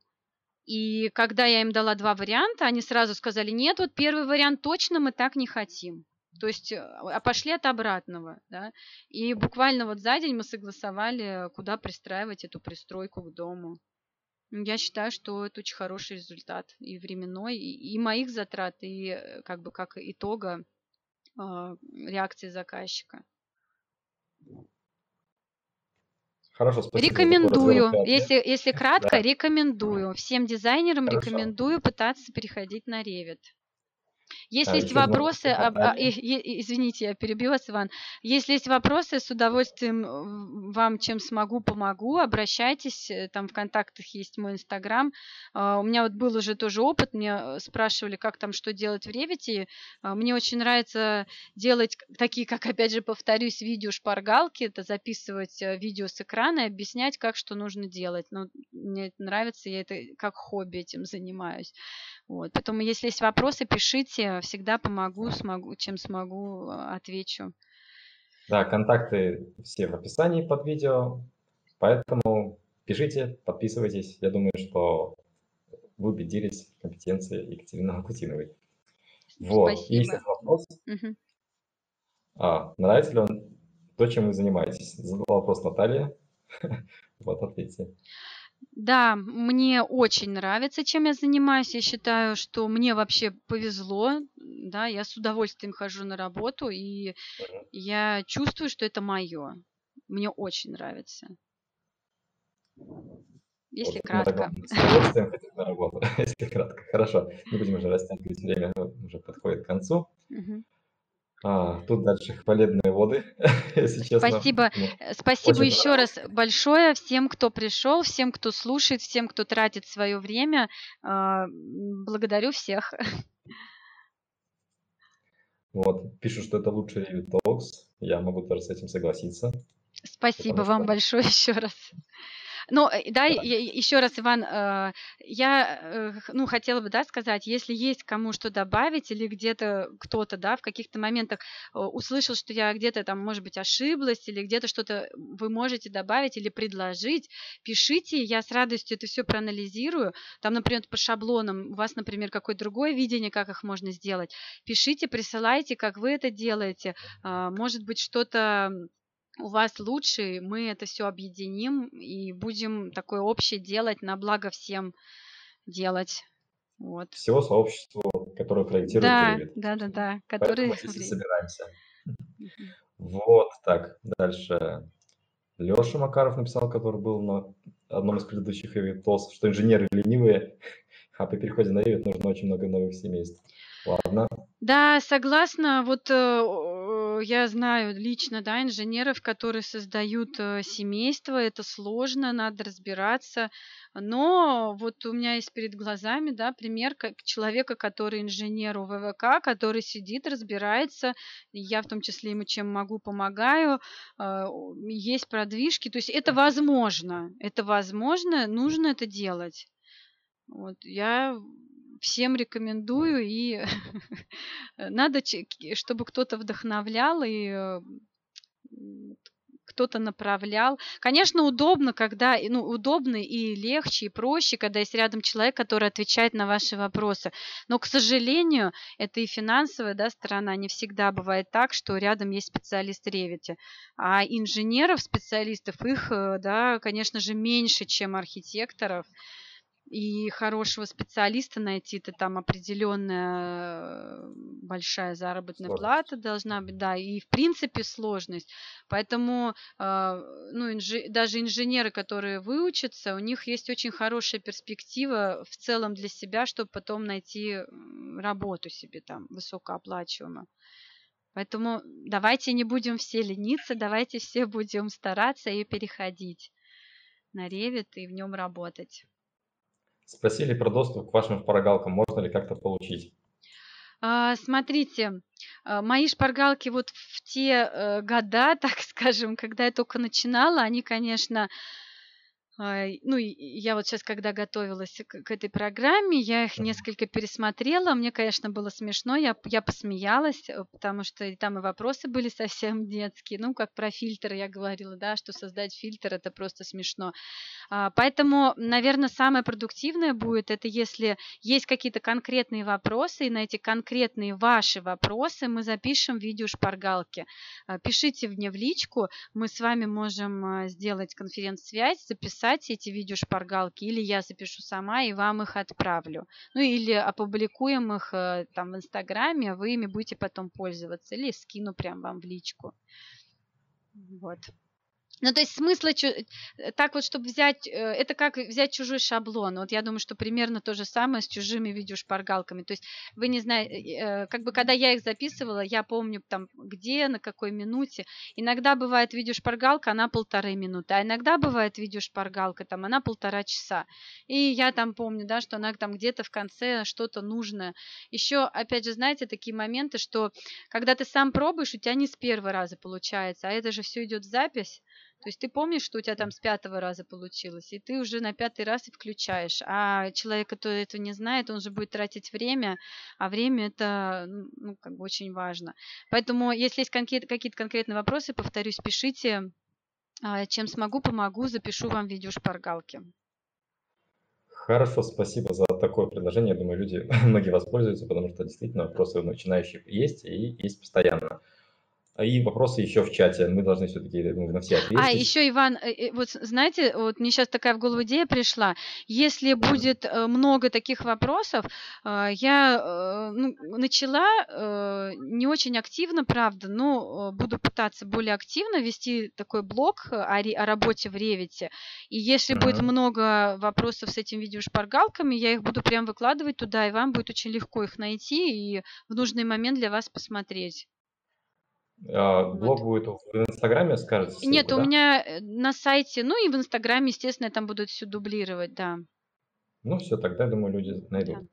И когда я им дала два варианта, они сразу сказали, нет, вот первый вариант точно мы так не хотим. То есть, э, а пошли от обратного, да. И буквально вот за день мы согласовали, куда пристраивать эту пристройку к дому. Я считаю, что это очень хороший результат и временной, и, и моих затрат, и э, как бы как итога э, реакции заказчика. Хорошо, спасибо. Рекомендую, если, если кратко, да. рекомендую. Всем дизайнерам Хорошо. рекомендую пытаться переходить на Revit. Если А, есть вопросы, об- а, и- и- извините, я перебью вас, Иван. Если есть вопросы, с удовольствием м, вам чем смогу, помогу. Обращайтесь, э, там в контактах есть мой инстаграм. А, У меня вот был уже тоже опыт, меня э, спрашивали, как там что делать в Ревите. Мне очень нравится делать такие, как, опять же, повторюсь, видео шпаргалки, это записывать э, видео с экрана и объяснять, как что нужно делать. Ну, мне это нравится, я это как хобби этим занимаюсь. Вот. Поэтому, если есть вопросы, пишите, всегда помогу, смогу, чем смогу, э, отвечу. Да, контакты все в описании под видео, поэтому пишите, подписывайтесь. Я думаю, что вы убедились в компетенции Екатерины Акутиновой. Вот. И есть Спасибо. вопрос. Мгм. А, нравится ли вам то, чем вы занимаетесь? Задала вопрос Наталья. *laughs* Вот, ответьте. Да, мне очень нравится, чем я занимаюсь. Я считаю, что мне вообще повезло. Да, я с удовольствием хожу на работу, и я чувствую, что это мое. Мне очень нравится. Если Вот, тогда кратко. с удовольствием хотим на работу, *laughs* если кратко. Хорошо, не будем уже растягивать, время уже подходит к концу. Мгм. А, тут дальше хвалебные воды, *laughs* если честно. Спасибо. Ну, Э, Спасибо еще раз большое всем, кто пришел, всем, кто слушает, всем, кто тратит свое время. А, Благодарю всех. *laughs* Вот, пишут, что это лучший Revit Talks. Я могу тоже с этим согласиться. Спасибо вам что- большое *laughs* еще раз. Ну, э, да, еще раз, Иван, э, я, э, ну, хотела бы, да, сказать, если есть кому что добавить или где-то кто-то, да, в каких-то моментах услышал, что я где-то там, может быть, ошиблась или где-то что-то вы можете добавить или предложить, пишите, я с радостью это все проанализирую. Там, например, по шаблонам у вас, например, какое-то другое видение, как их можно сделать. Пишите, присылайте, как вы это делаете. Может быть, что-то у вас лучше, мы это все объединим и будем такое общее делать, на благо всем делать. Вот. Всего сообществу, которое проектирует Да, Revit. да, да, да, Поэтому которые... мы здесь собираемся. Вот так. Дальше. Леша Макаров написал, который был на одном из предыдущих Talks, что инженеры ленивые, *laughs* а при переходе на Revit нужно очень много новых семейств. Ладно. Да, согласна. Вот э, я знаю лично, да, инженеров, которые создают э, семейство. Это сложно, надо разбираться. Но вот у меня есть перед глазами, да, пример как человека, который инженер ВВК, который сидит, разбирается. Я в том числе ему чем могу помогаю. Э, Есть продвижки. То есть это возможно. Это возможно, нужно это делать. Вот я всем рекомендую и *laughs* надо, чтобы кто-то вдохновлял и э, кто-то направлял. Конечно, удобно, когда, ну, удобно и легче, и проще, когда есть рядом человек, который отвечает на ваши вопросы. Но, к сожалению, это и финансовая да, сторона. Не всегда бывает так, что рядом есть специалист Ревити. А инженеров, специалистов, их, э, да, конечно же, меньше, чем архитекторов. И хорошего специалиста найти, это там определенная э, большая заработная Сложность. плата должна быть, да, и в принципе сложность. Поэтому э, ну, инжи- даже инженеры, которые выучатся, у них есть очень хорошая перспектива в целом для себя, чтобы потом найти работу себе там высокооплачиваемую. Поэтому давайте не будем все лениться, давайте все будем стараться и переходить на Revit и в нем работать. Спросили про доступ к вашим шпаргалкам. Можно ли как-то получить? А, Смотрите, а, мои шпаргалки вот в те э, года, *laughs* так скажем, когда я только начинала, они, конечно, ну, и и я вот сейчас, когда готовилась к, к этой программе, я их несколько пересмотрела. Мне, конечно, было смешно, я, я посмеялась, э, потому что и там и вопросы были совсем детские. Ну, как про фильтр я говорила, да, что создать фильтр это просто смешно. А, Поэтому, наверное, самое продуктивное будет, это если есть какие-то конкретные вопросы, и на эти конкретные ваши вопросы мы запишем видео шпаргалки. А, Пишите мне в личку, мы с вами можем а, сделать конференц-связь, записать эти видео шпаргалки, или я запишу сама и вам их отправлю. Ну или опубликуем их э, там в Инстаграме, вы ими будете потом пользоваться, или скину прям вам в личку. Вот. Ну, то есть смысла э, так вот, чтобы взять, э, это как взять чужой шаблон. Вот я думаю, что примерно то же самое с чужими видеошпаргалками. То есть вы не знаете, э, как бы когда я их записывала, я помню там где, на какой минуте. Иногда бывает видеошпаргалка, она полторы минуты, а иногда бывает видеошпаргалка, там она полтора часа. И я там помню, да, что она там где-то в конце что-то нужное. Еще, опять же, знаете, такие моменты, что когда ты сам пробуешь, у тебя не с первого раза получается, а это же все идет в запись. То есть ты помнишь, что у тебя там с пятого раза получилось, и ты уже на пятый раз и включаешь. А человек, который этого не знает, он же будет тратить время, а время это ну, как бы очень важно. Поэтому, если есть какие-то конкретные вопросы, повторюсь, пишите. А, чем смогу, помогу, запишу вам видео шпаргалки. Хорошо, спасибо за такое предложение. Я думаю, люди, *laughs* многие воспользуются, потому что действительно вопросы у начинающих есть и есть постоянно. А и вопросы еще в чате. Мы должны все-таки ну, на все ответить. А, еще, Иван, э, э, вот знаете, вот мне сейчас такая в голову идея пришла. Если будет э, много таких вопросов, я ну, начала не очень активно, правда, но буду пытаться более активно вести такой блог о, о работе в Ревите. И если uh-huh. будет много вопросов с этими видеошпаргалками, я их буду прям выкладывать туда, и вам будет очень легко их найти и в нужный момент для вас посмотреть. А, блог будет в Инстаграме, скажете? Ссылку, Нет, у меня э, на сайте, ну и в Инстаграме, естественно, там будут все дублировать, да. Ну все, тогда, думаю, люди найдут.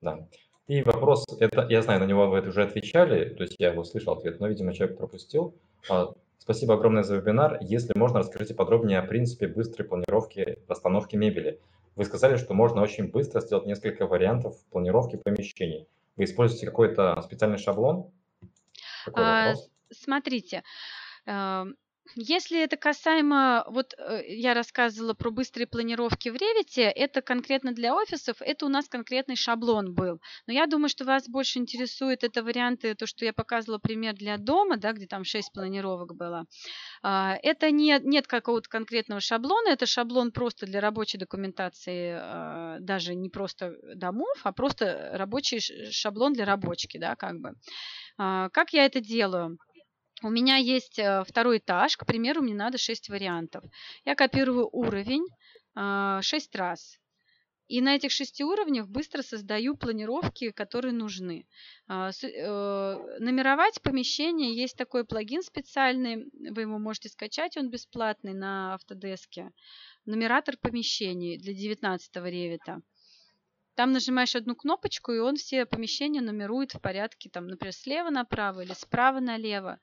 Да. да. И вопрос, это я знаю, на него вы уже отвечали, то есть я его слышал ответ, но, видимо, человек пропустил. А, спасибо огромное за вебинар. Если можно, расскажите подробнее о принципе быстрой планировки расстановки мебели. Вы сказали, что можно очень быстро сделать несколько вариантов планировки помещений. Вы используете какой-то специальный шаблон? А, смотрите, если это касаемо, вот э, я рассказывала про быстрые планировки в Revit, это конкретно для офисов, это у нас конкретный шаблон был. Но я думаю, что вас больше интересует это варианты, то, что я показывала пример для дома, да, где там 6 планировок было. А, это не, нет какого-то конкретного шаблона, это шаблон просто для рабочей документации, а, даже не просто домов, а просто рабочий шаблон для рабочки, да, как бы. А, как я это делаю? У меня есть э, второй этаж, к примеру, мне надо 6 вариантов. Я копирую уровень 6 а, раз. И на этих шести уровнях быстро создаю планировки, которые нужны. А, э, номеровать помещение. Есть такой плагин специальный, вы его можете скачать, он бесплатный на Автодеске. Нумератор помещений для 19 ревита. Там нажимаешь одну кнопочку, и он все помещения нумерует в порядке, там, например, слева направо или справа налево.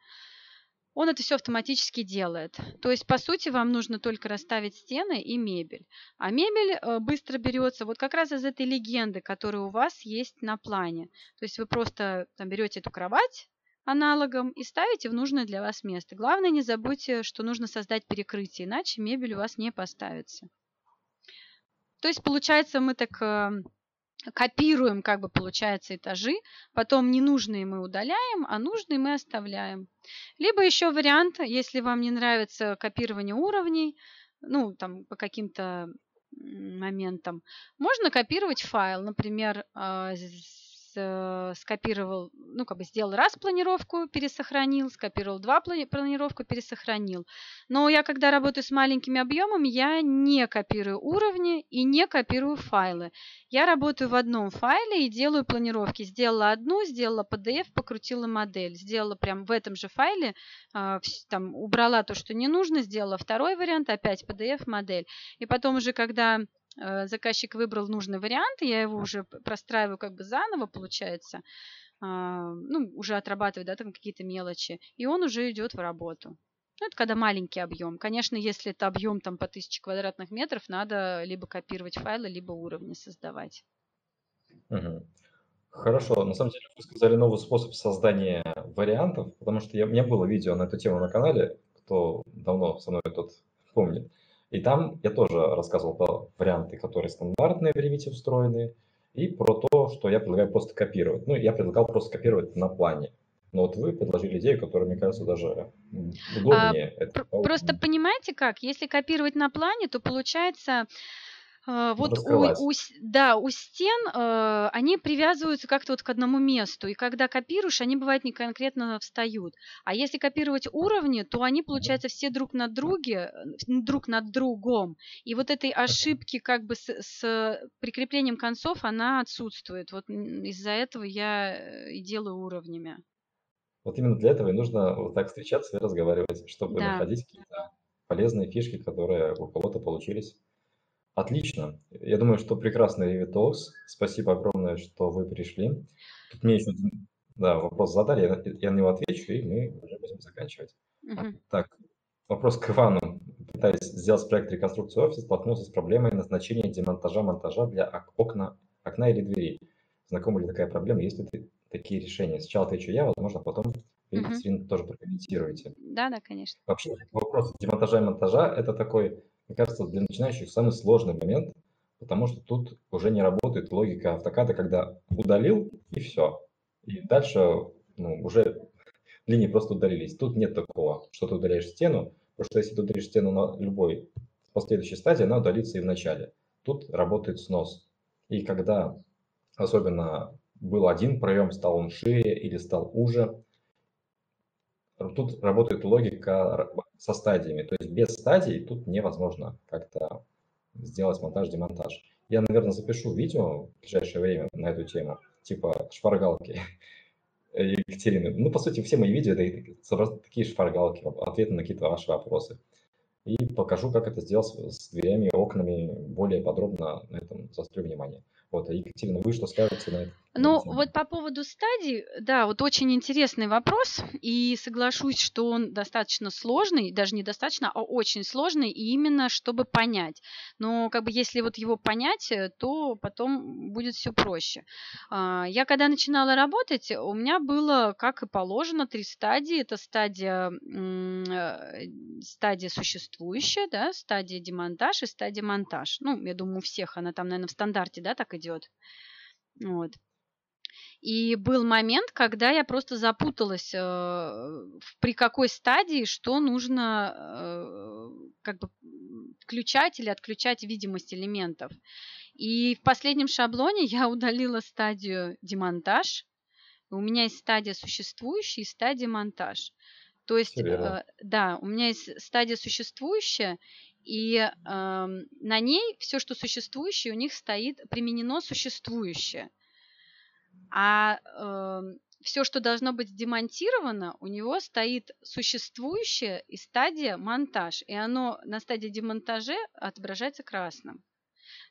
Он это все автоматически делает. То есть, по сути, вам нужно только расставить стены и мебель. А мебель э, быстро берется вот как раз из этой легенды, которая у вас есть на плане. То есть вы просто там, берете эту кровать аналогом и ставите в нужное для вас место. Главное, не забудьте, что нужно создать перекрытие, иначе мебель у вас не поставится. То есть, получается, мы так э, копируем, как бы получается, этажи, потом ненужные мы удаляем, а нужные мы оставляем. Либо еще вариант, если вам не нравится копирование уровней, ну, там, по каким-то моментам, можно копировать файл, например, а, скопировал, ну, как бы сделал раз планировку, пересохранил, скопировал два планировку, пересохранил. Но я, когда работаю с маленькими объемами, я не копирую уровни и не копирую файлы. Я работаю в одном файле и делаю планировки. Сделала одну, сделала PDF, покрутила модель. Сделала прям в этом же файле, а, там, убрала то, что не нужно, сделала второй вариант, опять PDF, модель. И потом уже, когда Э, заказчик выбрал нужный вариант, я его уже простраиваю как бы заново, получается, а, ну, уже отрабатываю, да, там какие-то мелочи, и он уже идет в работу. Ну, это когда маленький объем. Конечно, если это объем там по 1000 квадратных метров, надо либо копировать файлы, либо уровни создавать. Угу. Хорошо. На самом деле вы сказали новый способ создания вариантов, потому что я, у меня было видео на эту тему на канале, кто давно со мной тот помнит. И там я тоже рассказывал про варианты, которые стандартные в Revit встроены, и про то, что я предлагаю просто копировать. Ну, я предлагал просто копировать на плане. Но вот вы предложили идею, которая, мне кажется, даже удобнее. А, это... Просто понимаете как? Если копировать на плане, то получается вот у, у, да, у стен э, они привязываются как-то вот к одному месту, и когда копируешь, они бывает не конкретно встают. А если копировать уровни, то они получаются все друг на друге, друг над другом. И вот этой ошибки как бы с, с прикреплением концов она отсутствует. Вот из-за этого я э, и делаю уровнями. Вот именно для этого и нужно вот так встречаться и разговаривать, чтобы да. находить какие-то полезные фишки, которые у кого-то получились. Отлично. Я думаю, что прекрасный Revit Talks. Спасибо огромное, что вы пришли. Тут мне еще да, вопрос задали, я, я на него отвечу, и мы уже будем заканчивать. Угу. Так, вопрос к Ивану. Пытаясь сделать проект реконструкции офиса, столкнулся с проблемой назначения демонтажа монтажа для окна, окна или дверей. Знакома ли такая проблема? Есть ли такие решения? Сначала отвечу я, возможно, потом вы. Екатерина, тоже прокомментируете. Да, да, конечно. Вообще вопрос демонтажа и монтажа – это такой мне кажется, для начинающих самый сложный момент, потому что тут уже не работает логика автокада, когда удалил и все. И дальше ну, уже линии просто удалились. Тут нет такого, что ты удаляешь стену, потому что если ты ударишь стену на любой последующей стадии, она удалится и в начале. Тут работает снос. И когда особенно был один проем, стал он шире или стал уже, тут работает логика со стадиями. То есть без стадий тут невозможно как-то сделать монтаж-демонтаж. Я, наверное, запишу видео в ближайшее время на эту тему, типа шпаргалки *laughs* Екатерины. Ну, по сути, все мои видео это такие шпаргалки, ответы на какие-то ваши вопросы. И покажу, как это сделать с дверями и окнами более подробно на этом заострю внимание. Вот, а Екатерина, вы что скажете на это? Ну, вот по поводу стадий, да, вот очень интересный вопрос, и соглашусь, что он достаточно сложный, даже не достаточно, а очень сложный, и именно чтобы понять. Но как бы если вот его понять, э, то потом будет все проще. А, я когда начинала работать, у меня было, как и положено, три стадии. Это стадия, э, стадия существующая, да, стадия демонтаж и стадия монтаж. Ну, я думаю, у всех она там, наверное, в стандарте, да, так идет. Вот. И был момент, когда я просто запуталась, э, при какой стадии что нужно э, как бы включать или отключать видимость элементов. И в последнем шаблоне я удалила стадию демонтаж. У меня есть стадия существующая и стадия монтаж. То есть, э, да, у меня есть стадия существующая, и э, на ней все, что существующее, у них стоит применено существующее. А э, все, что должно быть демонтировано, у него стоит существующее и стадия монтаж. И оно на стадии демонтажа отображается красным.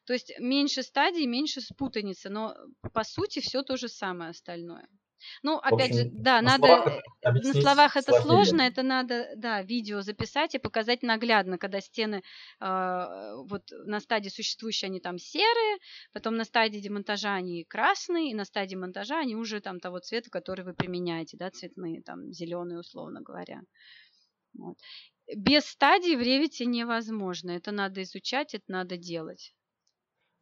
То есть меньше стадий, меньше спутаницы, но по сути все то же самое остальное. Ну, опять общем, же, да, на надо словах э, на словах это сложнее. сложно, это надо, да, видео записать и показать наглядно, когда стены э, вот на стадии существующие они там серые, потом на стадии демонтажа они красные, и на стадии монтажа они уже там того цвета, который вы применяете, да, цветные, там зеленые, условно говоря. Вот. Без стадий в ревите невозможно. Это надо изучать, это надо делать.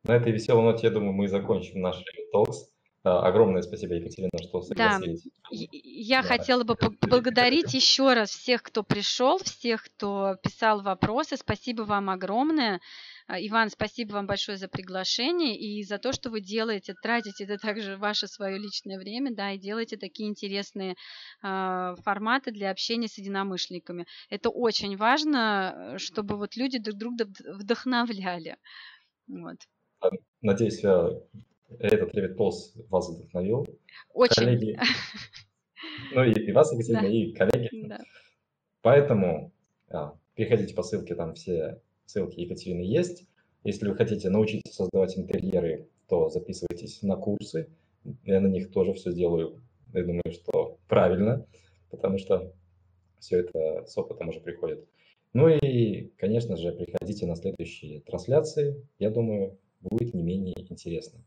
На этой веселой ноте, я думаю, мы закончим наш толкс. Огромное спасибо, Екатерина, что согласились. Да. Я да. хотела бы поблагодарить еще раз всех, кто пришел, всех, кто писал вопросы. Спасибо вам огромное. А, Иван, спасибо вам большое за приглашение и за то, что вы делаете, тратите это также ваше свое личное время, да, и делаете такие интересные э, форматы для общения с единомышленниками. Это очень важно, чтобы вот люди друг друга вдохновляли. Вот. Надеюсь, этот Revit Pulse вас вдохновил. Очень. Коллеги, ну и, и вас, Екатерина, да. и коллеги. Да. Поэтому а, переходите по ссылке, там все ссылки Екатерины есть. Если вы хотите научиться создавать интерьеры, то записывайтесь на курсы. Я на них тоже все сделаю. Я думаю, что правильно, потому что все это с опытом уже приходит. Ну и, конечно же, приходите на следующие трансляции. Я думаю, будет не менее интересно.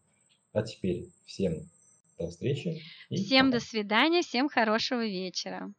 А теперь всем до встречи. Всем пока. до свидания, всем хорошего вечера.